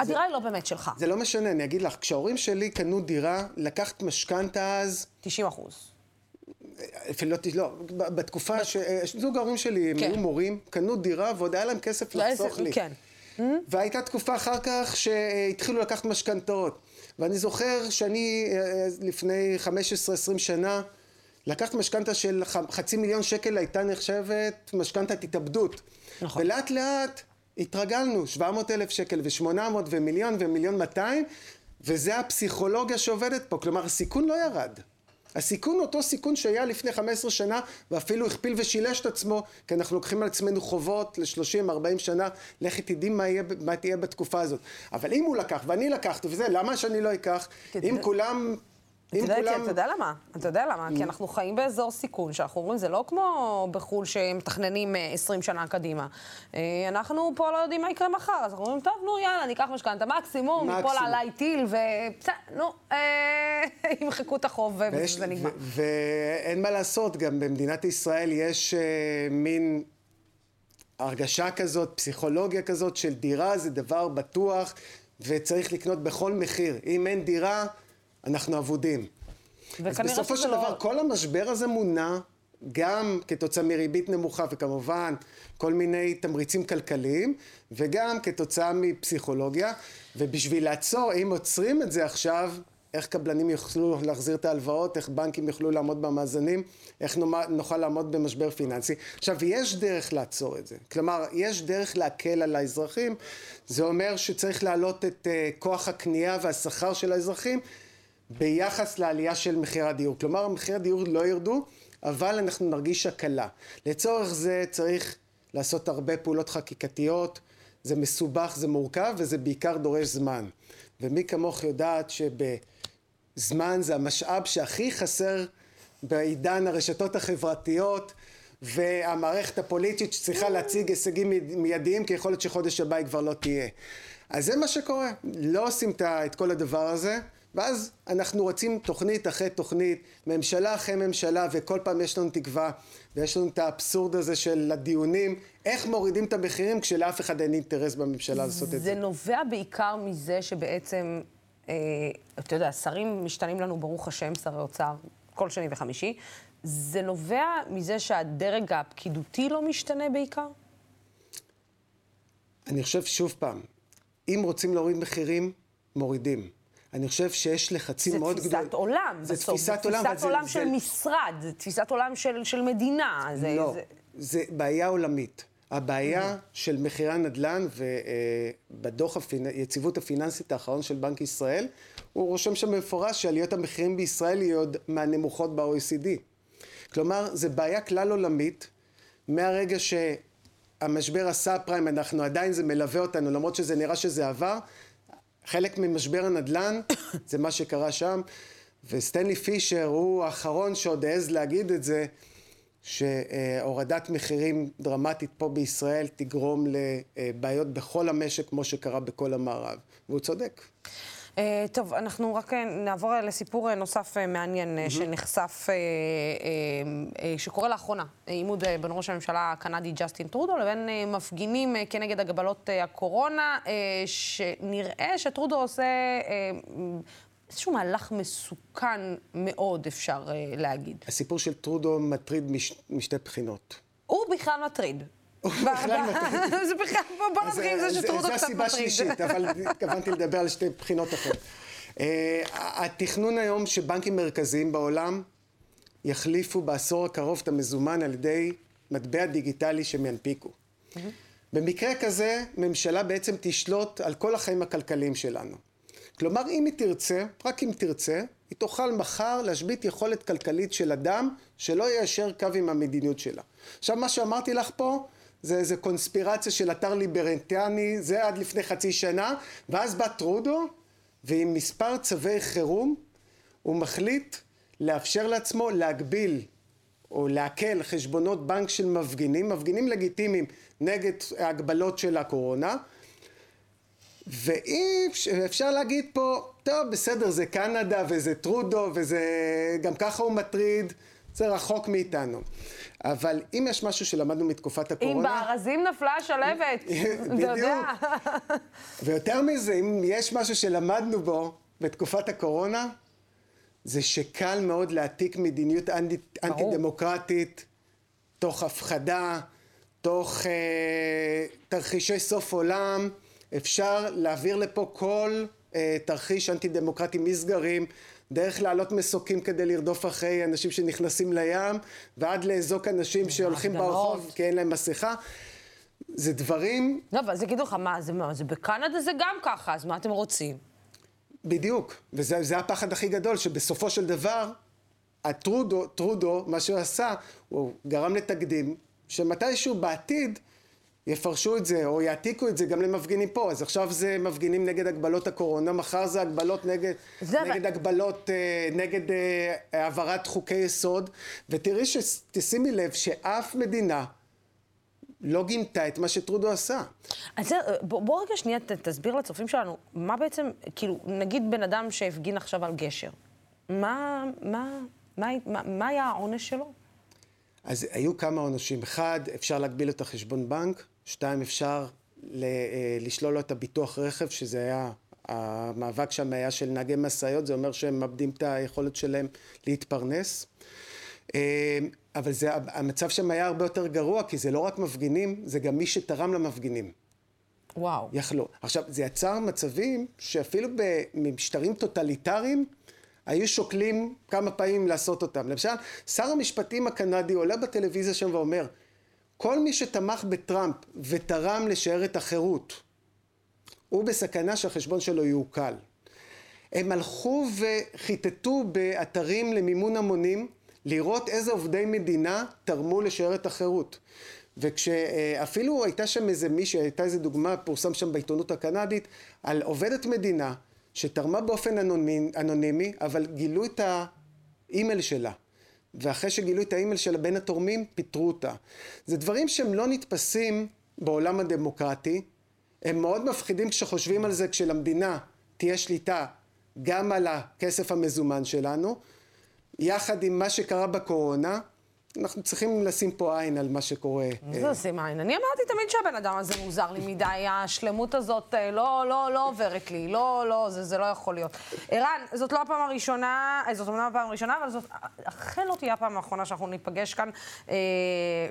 הדירה היא לא באמת שלך. זה לא משנה, אני אגיד לך, כשההורים שלי קנו דירה, לקחת משכנתה אז... 90 אחוז. אפילו לא, לא בתקופה ש... זוג ההורים שלי, הם כן. היו מורים, קנו דירה ועוד היה להם כסף לחסוך לי. כן. והייתה תקופה אחר כך שהתחילו לקחת משכנתאות. ואני זוכר שאני אה, לפני 15-20 שנה, לקחת משכנתה של חצי מיליון שקל הייתה נחשבת משכנתת התאבדות. נכון. ולאט לאט התרגלנו, 700 אלף שקל ו-800 ומיליון ומיליון 200, וזה הפסיכולוגיה שעובדת פה, כלומר הסיכון לא ירד. הסיכון הוא אותו סיכון שהיה לפני 15 שנה ואפילו הכפיל ושילש את עצמו כי אנחנו לוקחים על עצמנו חובות ל-30-40 שנה. לכי תדעי מה, מה תהיה בתקופה הזאת. אבל אם הוא לקח ואני לקחתי וזה למה שאני לא אקח? אם כולם יודע, כולם... אתה יודע למה? אתה יודע למה? כי אנחנו חיים באזור סיכון, שאנחנו אומרים, זה לא כמו בחו"ל שמתכננים 20 אה, שנה קדימה. אה, אנחנו פה לא יודעים מה יקרה מחר, אז אנחנו אומרים, טוב, נו, יאללה, ניקח משכנתה מקסימום, ניפול עליי טיל, ובסדר, נו, אה, *laughs* ימחקו את החוב וזה נגמר. ואין מה לעשות, גם במדינת ישראל יש מין... הרגשה כזאת, פסיכולוגיה כזאת של דירה זה דבר בטוח וצריך לקנות בכל מחיר. אם אין דירה, אנחנו אבודים. אז בסופו של לא- דבר, לא... כל המשבר הזה מונע גם כתוצאה מריבית נמוכה וכמובן כל מיני תמריצים כלכליים וגם כתוצאה מפסיכולוגיה ובשביל לעצור, אם עוצרים את זה עכשיו, איך קבלנים יוכלו להחזיר את ההלוואות, איך בנקים יוכלו לעמוד במאזנים, איך נוכל לעמוד במשבר פיננסי. עכשיו, יש דרך לעצור את זה. כלומר, יש דרך להקל על האזרחים. זה אומר שצריך להעלות את uh, כוח הקנייה והשכר של האזרחים ביחס לעלייה של מחיר הדיור. כלומר, מחיר הדיור לא ירדו, אבל אנחנו נרגיש הקלה. לצורך זה צריך לעשות הרבה פעולות חקיקתיות, זה מסובך, זה מורכב וזה בעיקר דורש זמן. ומי כמוך יודעת שבזמן זה המשאב שהכי חסר בעידן הרשתות החברתיות והמערכת הפוליטית שצריכה להציג הישגים מיידיים כי יכול להיות שחודש הבא היא כבר לא תהיה. אז זה מה שקורה, לא עושים את כל הדבר הזה ואז אנחנו רצים תוכנית אחרי תוכנית, ממשלה אחרי ממשלה, וכל פעם יש לנו תקווה, ויש לנו את האבסורד הזה של הדיונים, איך מורידים את המחירים כשלאף אחד אין אינטרס בממשלה לעשות את זה. זה נובע בעיקר מזה שבעצם, אה, אתה יודע, שרים משתנים לנו, ברוך השם, שרי אוצר, כל שני וחמישי. זה נובע מזה שהדרג הפקידותי לא משתנה בעיקר? אני חושב, שוב פעם, אם רוצים להוריד מחירים, מורידים. אני חושב שיש לחצים מאוד גדולים. זה תפיסת עולם, זה בסוף. תפיסת עולם. זה תפיסת עולם של זה... משרד, זה תפיסת עולם של, של מדינה. זה, לא, זה... זה בעיה עולמית. הבעיה mm. של מחירי הנדל"ן, ובדוח הפינ... יציבות הפיננסית האחרון של בנק ישראל, הוא רושם שם במפורש שעליות המחירים בישראל היא עוד מהנמוכות ב-OECD. כלומר, זו בעיה כלל עולמית, מהרגע שהמשבר הסאב פריים, אנחנו עדיין, זה מלווה אותנו, למרות שזה נראה שזה עבר, חלק ממשבר הנדל"ן *laughs* זה מה שקרה שם, וסטנלי פישר הוא האחרון שעוד העז להגיד את זה, שהורדת מחירים דרמטית פה בישראל תגרום לבעיות בכל המשק כמו שקרה בכל המערב, והוא צודק. Uh, טוב, אנחנו רק אה, נעבור לסיפור אה, נוסף מעניין mm-hmm. שנחשף, שקורה לאחרונה, עימוד uh, בין ראש הממשלה הקנדי ג'סטין טרודו לבין מפגינים כנגד הגבלות הקורונה, שנראה שטרודו עושה איזשהו מהלך מסוכן מאוד, אפשר להגיד. הסיפור של טרודו מטריד מש, משתי בחינות. הוא בכלל מטריד. זה בכלל, בוא נתחיל עם זה שטרודו קצת מטריד. זה הסיבה השלישית, אבל התכוונתי לדבר על שתי בחינות אחרות. אה, התכנון היום שבנקים מרכזיים בעולם יחליפו בעשור הקרוב את המזומן על ידי מטבע דיגיטלי שהם ינפיקו. במקרה כזה, ממשלה בעצם תשלוט על כל החיים הכלכליים שלנו. כלומר, אם היא תרצה, רק אם תרצה, היא תוכל מחר להשבית יכולת כלכלית של אדם שלא יישר קו עם המדיניות שלה. עכשיו, מה שאמרתי לך פה, זה איזה קונספירציה של אתר ליברנטיאני, זה עד לפני חצי שנה, ואז בא טרודו ועם מספר צווי חירום הוא מחליט לאפשר לעצמו להגביל או לעקל חשבונות בנק של מפגינים, מפגינים לגיטימיים נגד ההגבלות של הקורונה, ואפשר להגיד פה, טוב בסדר זה קנדה וזה טרודו וזה גם ככה הוא מטריד, זה רחוק מאיתנו. אבל אם יש משהו שלמדנו מתקופת הקורונה... אם בארזים נפלה השלבת, *laughs* אתה יודע. ויותר מזה, אם יש משהו שלמדנו בו בתקופת הקורונה, זה שקל מאוד להעתיק מדיניות אנטי, אנטי דמוקרטית תוך הפחדה, תוך אה, תרחישי סוף עולם. אפשר להעביר לפה כל אה, תרחיש אנטי דמוקרטי מסגרים, דרך לעלות מסוקים כדי לרדוף אחרי אנשים שנכנסים לים, ועד לאזוק אנשים שהולכים ברחוב כי אין להם מסכה. זה דברים... לא, אבל זה יגידו לך, מה, זה, מה, זה בקנדה זה גם ככה, אז מה אתם רוצים? בדיוק, וזה הפחד הכי גדול, שבסופו של דבר, הטרודו, טרודו, מה שהוא עשה, הוא גרם לתקדים, שמתישהו בעתיד יפרשו את זה, או יעתיקו את זה גם למפגינים פה. אז עכשיו זה מפגינים נגד הגבלות הקורונה, מחר זה הגבלות נגד, נגד הגבלות, אה, נגד אה, העברת חוקי יסוד, ותראי שתשימי לב שאף מדינה לא גינתה את מה שטרודו עשה. אז בוא, בוא רגע שנייה תסביר לצופים שלנו, מה בעצם, כאילו, נגיד בן אדם שהפגין עכשיו על גשר, מה, מה, מה, מה, מה היה העונש שלו? אז היו כמה עונשים. אחד, אפשר להגביל את החשבון בנק, שתיים, אפשר אה, לשלול לו את הביטוח רכב, שזה היה, המאבק שם היה של נהגי משאיות, זה אומר שהם מאבדים את היכולת שלהם להתפרנס. אה, אבל זה, המצב שם היה הרבה יותר גרוע, כי זה לא רק מפגינים, זה גם מי שתרם למפגינים. וואו. יכלו. עכשיו, זה יצר מצבים שאפילו במשטרים טוטליטריים, היו שוקלים כמה פעמים לעשות אותם. למשל, שר המשפטים הקנדי עולה בטלוויזיה שם ואומר, כל מי שתמך בטראמפ ותרם לשיירת החירות, הוא בסכנה שהחשבון שלו יעוקל. הם הלכו וחיטטו באתרים למימון המונים לראות איזה עובדי מדינה תרמו לשיירת החירות. וכשאפילו הייתה שם איזה מישהי, הייתה איזה דוגמה, פורסם שם בעיתונות הקנדית, על עובדת מדינה שתרמה באופן אנונימי, אבל גילו את האימייל שלה. ואחרי שגילו את האימייל שלה בין התורמים, פיטרו אותה. זה דברים שהם לא נתפסים בעולם הדמוקרטי. הם מאוד מפחידים כשחושבים על זה, כשלמדינה תהיה שליטה גם על הכסף המזומן שלנו, יחד עם מה שקרה בקורונה, אנחנו צריכים לשים פה עין על מה שקורה. מה זה לשים עין? אני אמרתי תמיד שהבן אדם הזה מוזר לי מדי, השלמות הזאת אה, לא, לא, לא עוברת לי, לא, לא, זה, זה לא יכול להיות. ערן, זאת לא הפעם הראשונה, אה, זאת אומנם הפעם הראשונה, אבל זאת אכן לא תהיה הפעם האחרונה שאנחנו ניפגש כאן,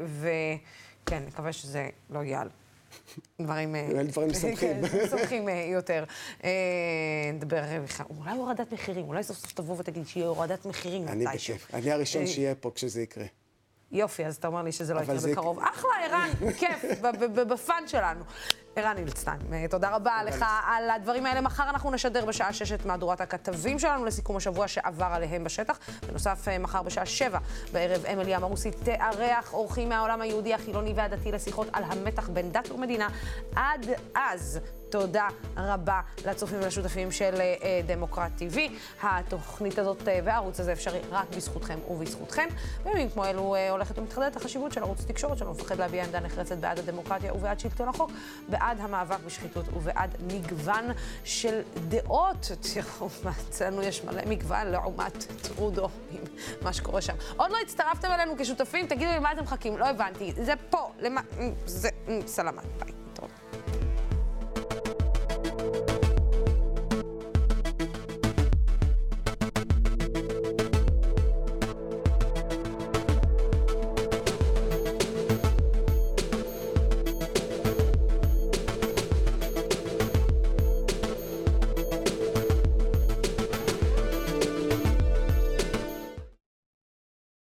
וכן, נקווה שזה לא יהיה על דברים... דברים. כן, משמחים *laughs* יותר. נדבר, אולי הורדת מחירים, אולי סוף סוף תבוא ותגיד שיהיה הורדת מחירים. אני בכיף, אני הראשון שיהיה פה כשזה יקרה. יופי, אז אתה אומר לי שזה לא יקרה בקרוב. אחלה, ערן, *laughs* כיף, בפאן שלנו. ערן אילצטיין, אה, תודה רבה לך על הדברים האלה. מחר אנחנו נשדר בשעה שש את מהדורת הכתבים שלנו לסיכום השבוע שעבר עליהם בשטח. בנוסף, אה, מחר בשעה שבע בערב אמילי אמרוסי תארח אורחים מהעולם היהודי, החילוני והדתי לשיחות על המתח בין דת ומדינה. עד אז, תודה רבה לצופים ולשותפים של אה, דמוקרט TV. התוכנית הזאת והערוץ הזה אפשרי רק בזכותכם ובזכותכם. בימים כמו אלו הולכת ומתחדדת החשיבות של ערוץ תקשורת שלנו, מפחד להביע עמדה נחרצת בעד הדמוקרטיה ובעד שלטון החוק. בעד המאבק בשחיתות ובעד מגוון של דעות. תראו, אצלנו יש מלא מגוון לעומת טרודו עם מה שקורה שם. עוד לא הצטרפתם אלינו כשותפים? תגידו לי מה אתם מחכים, לא הבנתי. זה פה, למה... זה... סלמת, ביי.